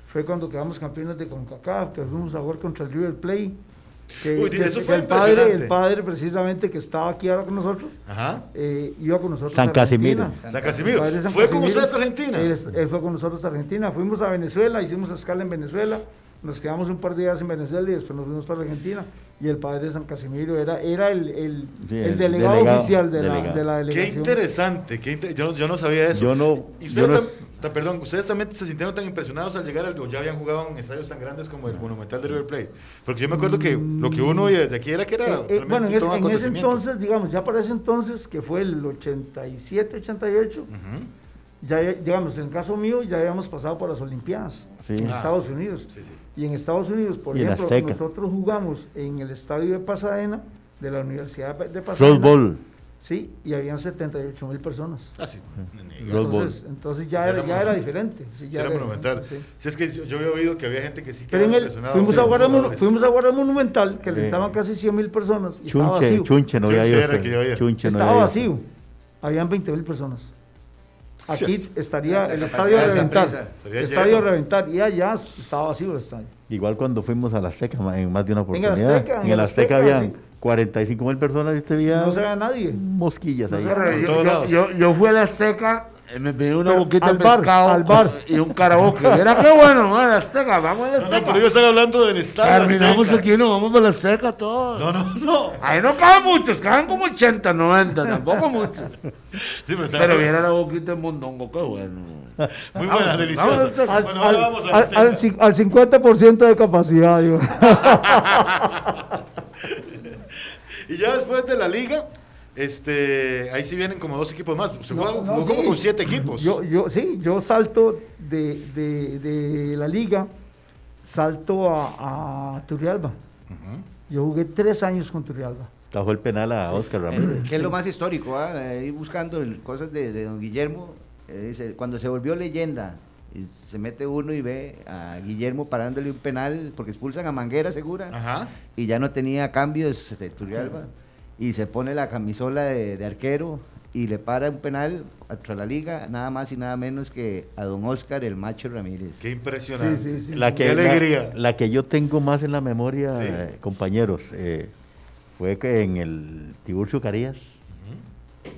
fue cuando quedamos campeones de CONCACAF, que fuimos a jugar contra el River Play. Que, Uy, que- eso que fue el padre, el padre precisamente que estaba aquí ahora con nosotros, Ajá. eh, iba con nosotros San a Argentina. Casimiro. San Casimiro. San ¿Fue con Casimiro. ustedes a Argentina? Él, él fue con nosotros a Argentina. Fuimos a Venezuela, hicimos escala en Venezuela. Nos quedamos un par de días en Venezuela y después nos fuimos para Argentina. Y el padre de San Casimiro era, era el, el, Sí, el el delegado, delegado- oficial de la, delegado. de la Qué delegación. interesante, qué inter- yo, no, yo no sabía eso. Yo no- ¿Y yo ustedes, no- tam- ta- perdón, ustedes también se sintieron tan impresionados al llegar al o ya habían jugado en estadios tan grandes como el Monumental de River Plate? Porque yo me acuerdo que lo que uno oía desde aquí era que era Eh, eh, bueno, en ese, todo un en ese entonces, digamos, ya para ese entonces, que fue el 87, 88, Ujú. ya, digamos, en el caso mío, ya habíamos pasado por las Olimpiadas Sí. en Ah. Estados Unidos. Sí, sí. Y en Estados Unidos, por Y ejemplo, nosotros jugamos en el estadio de Pasadena, de la Universidad de Pasadena. Bowl. Sí, y habían 78 mil personas. Ah, sí. Entonces, entonces ya, era, ya era diferente. sí, ya era monumental. sí. Si es que yo, yo había oído que había gente que sí en quedaba el, impresionada fuimos, a jugadores. fuimos a al Monumental, que le estaban casi 100 mil personas. Y estaba Chunche, vacío. chunche no había ido que. Chunche no Estaba vacío. Habían 20 mil personas. Aquí Sí. estaría La el estadio a reventar. Estadio a reventar. Y allá estaba vacío el estadio. Igual cuando fuimos a la Azteca en más de una En el oportunidad. Azteca, en en el el Azteca Azteca, habían sí. 45 mil personas y usted veía No se ve a nadie. mosquillas No ahí. ve- Yo, yo- lados. yo- yo fui a la Azteca, eh, me pedí una boquita al de bar, pescado al bar. y un karaoke. Era qué bueno, ¿no? La Azteca, vamos a la No, Azteca. no, pero yo estaba hablando del estadio. Terminamos Azteca. aquí, nos vamos para la Azteca todos. No, no, no. Ahí no caben muchos, caben como 80, 90, tampoco muchos. Sí, pero, Pero viera la boquita de mondongo, qué bueno. Muy buena, Vamos, deliciosa. a. Al, Bueno, ahora al- vamos a al- al 50% de capacidad. digo. Y ya después de la liga, este, ahí sí vienen como dos equipos más. Se No, jugó, no, jugó como sí. con siete equipos. Yo, yo, sí, yo salto de, de- de la liga, salto a, a Turrialba. Yo jugué tres años con Turrialba. Tajó el penal a Oscar Ramírez. Que es lo más histórico, ¿ah? Ahí buscando cosas de, de don Guillermo. eh, dice, cuando se volvió leyenda, y se mete uno y ve a Guillermo parándole un penal porque expulsan a Manguera segura Ajá. y ya no tenía cambios de Turrialba y se pone la camisola de, de arquero y le para un penal contra la liga, nada más y nada menos que a don Oscar el Macho Ramírez. Qué impresionante. Sí, sí, sí. La que, Qué la- alegría. La, que yo tengo más en la memoria, Sí. eh, compañeros, eh, fue que en el Tiburcio Carías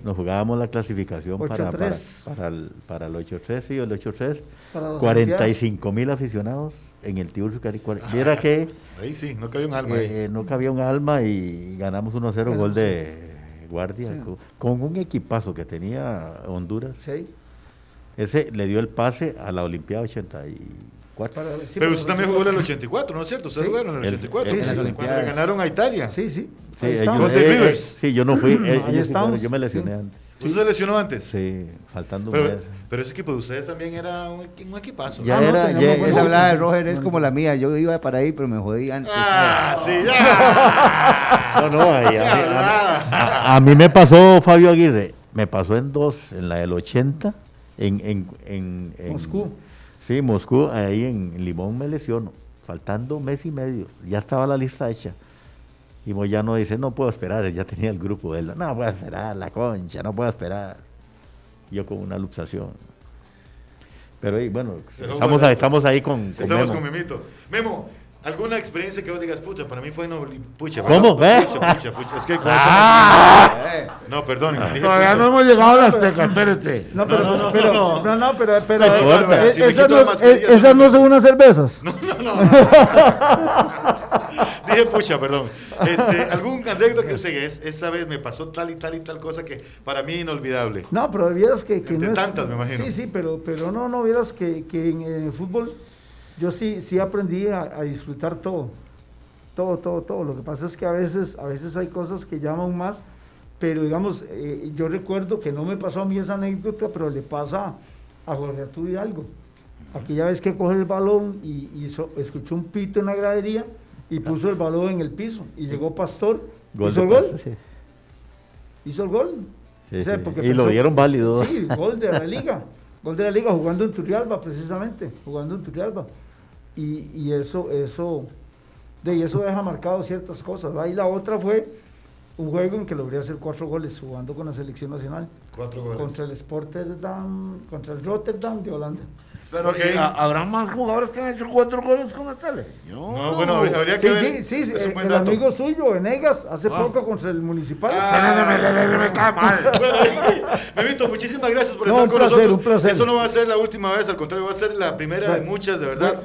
nos jugábamos la clasificación para, para, 8-3. para el, para el 8-3, sí, el 8-3. Para las 45 mil aficionados en el Tiburcio Carías. Viera que Ahí sí, no cabía un alma ahí. eh, no cabía un alma y ganamos 1-0 gol de Guardia con, con un equipazo que tenía Honduras. Sí. Ese le dio el pase a la Olimpiada 84. Para- sí, Pero usted también jugó en el 84, ¿no es cierto? Ustedes Sí. jugaron en el El- 84. el- le ganaron a Italia. Sí, sí. Sí, ellos- eh, eh, Rivers. sí, yo no fui. eh, Ahí estamos, jugaron, yo me lesioné sí. antes. ¿Usted se lesionó antes? Sí, faltando un Pero, mes. pero ese equipo de ustedes también era un, un equipazo. Ya Ah, no, era, ya- Esa hablada de Roger es como la mía. Yo iba para ahí, pero me jodí antes. Ah, sí, ya. No, no, ahí- a, mí- a- a mí me pasó Fabio Aguirre, me pasó en dos, en la del 80, en, en, en, en- Moscú. Sí, Moscú, ahí en Limón me lesiono, faltando mes y medio, ya estaba la lista hecha. Y Moyano dice, no puedo esperar, ya tenía el grupo de él, no puedo esperar, la concha, no puedo esperar. Yo con una luxación. Pero ahí, bueno, estamos, ahí- estamos ahí con, con Estamos Memo. con Memito. Memo, ¿alguna experiencia que vos digas, pucha, para mí fue no, pucha, ¿Cómo? ¿verdad? ¿Eh? Pucha, pucha, pucha. Es que con Ah. eso no, no, perdón. Todavía pucha. no hemos llegado a las tecas, espérate. No, pero, No, no, no, pero, no. no, no, pero, pero, No eh, si esas, no, eh, esas se- no son unas cervezas. Dije, pucha, perdón. Este, ¿Algún anécdota que usted es, esa vez me pasó tal y tal y tal cosa que para mí inolvidable? No, pero vieras que, que Entre no es- tantas, me imagino. Sí, sí, pero, pero no, no, vieras que, que en, el fútbol yo sí, sí aprendí a, a disfrutar todo. Todo, todo, todo. Lo que pasa es que a veces, a veces hay cosas que llaman más, pero digamos, eh, yo recuerdo que no me pasó a mí esa anécdota, pero le pasa a Jorge Arturo Hidalgo. Aquella vez que coge el balón y, y hizo- escuchó un pito en la gradería y puso el balón en el piso y llegó Pastor, Gol hizo el gol, paso, sí. hizo el gol. Sí, O sea, sí. porque Y lo dieron válido. Sí, gol de la liga. Gol de la liga jugando en Turrialba, precisamente. Jugando en Turrialba. Y, y eso, eso, de y eso deja marcado ciertas cosas. Y la otra fue un juego en que logré hacer cuatro goles jugando con la selección nacional. Cuatro goles. Contra el Rotterdam, contra el Rotterdam de Holanda. Pero Ok. ¿y ha- ¿habrá más jugadores que han hecho cuatro goles con la tele? No, bueno, habría, que Sí, ver. sí, sí, es eh, un buen el dato. amigo suyo, Venegas, hace Ah. poco contra el municipal. Ah, Memito, muchísimas gracias por No, estar un con placer, nosotros. un placer. Eso no va a ser la última vez, al contrario, va a ser la primera de muchas, de verdad.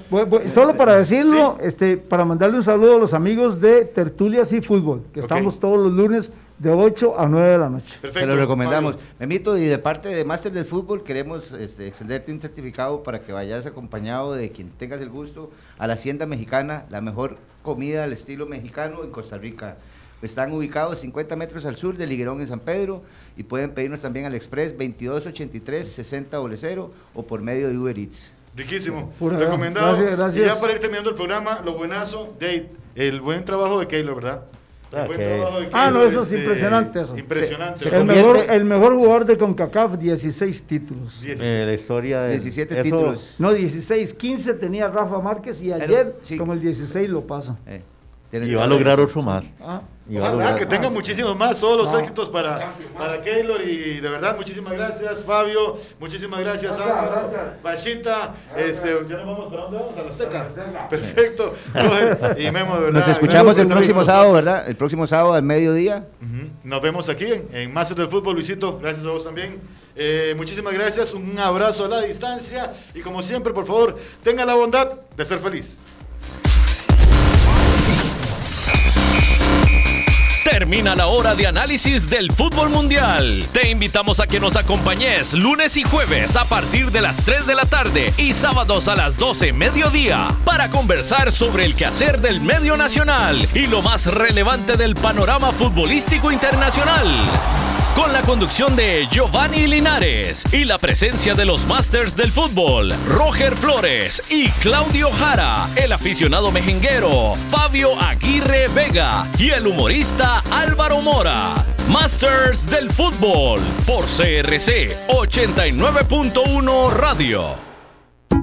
Solo para decirlo, este, para mandarle un saludo a los amigos de Tertulias y Fútbol, que estamos todos los lunes de 8 a 9 de la noche. Perfecto. Te lo recomendamos. Fabio. Memito, y de parte de Máster del Fútbol queremos este, extenderte un certificado para que vayas acompañado de quien tengas el gusto a la Hacienda Mexicana, la mejor comida al estilo mexicano en Costa Rica. Están ubicados 50 metros al sur de Liguerón en San Pedro y pueden pedirnos también al Express 2283 6000 o por medio de Uber Eats. Riquísimo. Pura- Recomendado. gracias, gracias. Y ya para ir terminando el programa, lo buenazo de el buen trabajo de Keylor, ¿verdad? Ah, de Ah, no, eso es impresionante, eso. Impresionante. Se- se. El mejor, el mejor jugador de CONCACAF, 16 títulos. 16. Eh, la historia de 17 eso- títulos. No, 16, 15 tenía Rafa Márquez y ayer, sí. como el 16 lo pasa. Eh, Y va a lograr otro más. Ah, Ojalá que tenga muchísimos más, todos los No. éxitos para, para Keylor y de verdad muchísimas gracias Fabio, muchísimas gracias Álvaro, Bachita, este, ya nos vamos, ¿para dónde vamos? A la Azteca. Perfecto, y Memo, de verdad. Nos escuchamos gracias el próximo sábado, ¿verdad? El próximo sábado al mediodía. Ujú. Nos vemos aquí en, en Masters del Fútbol, Luisito. Gracias a vos también. Eh, muchísimas gracias, un abrazo a la distancia y como siempre, por favor, tenga la bondad de ser feliz. Termina la hora de análisis del fútbol mundial. Te invitamos a que nos acompañes lunes y jueves a partir de las 3 de la tarde y sábados a las 12 mediodía para conversar sobre el quehacer del medio nacional y lo más relevante del panorama futbolístico internacional. Con la conducción de Giovanni Linares y la presencia de los Masters del Fútbol, Roger Flores y Claudio Jara, el aficionado mejenguero, Fabio Aguirre Vega y el humorista Álvaro Mora. Masters del Fútbol por CRC 89.1 Radio.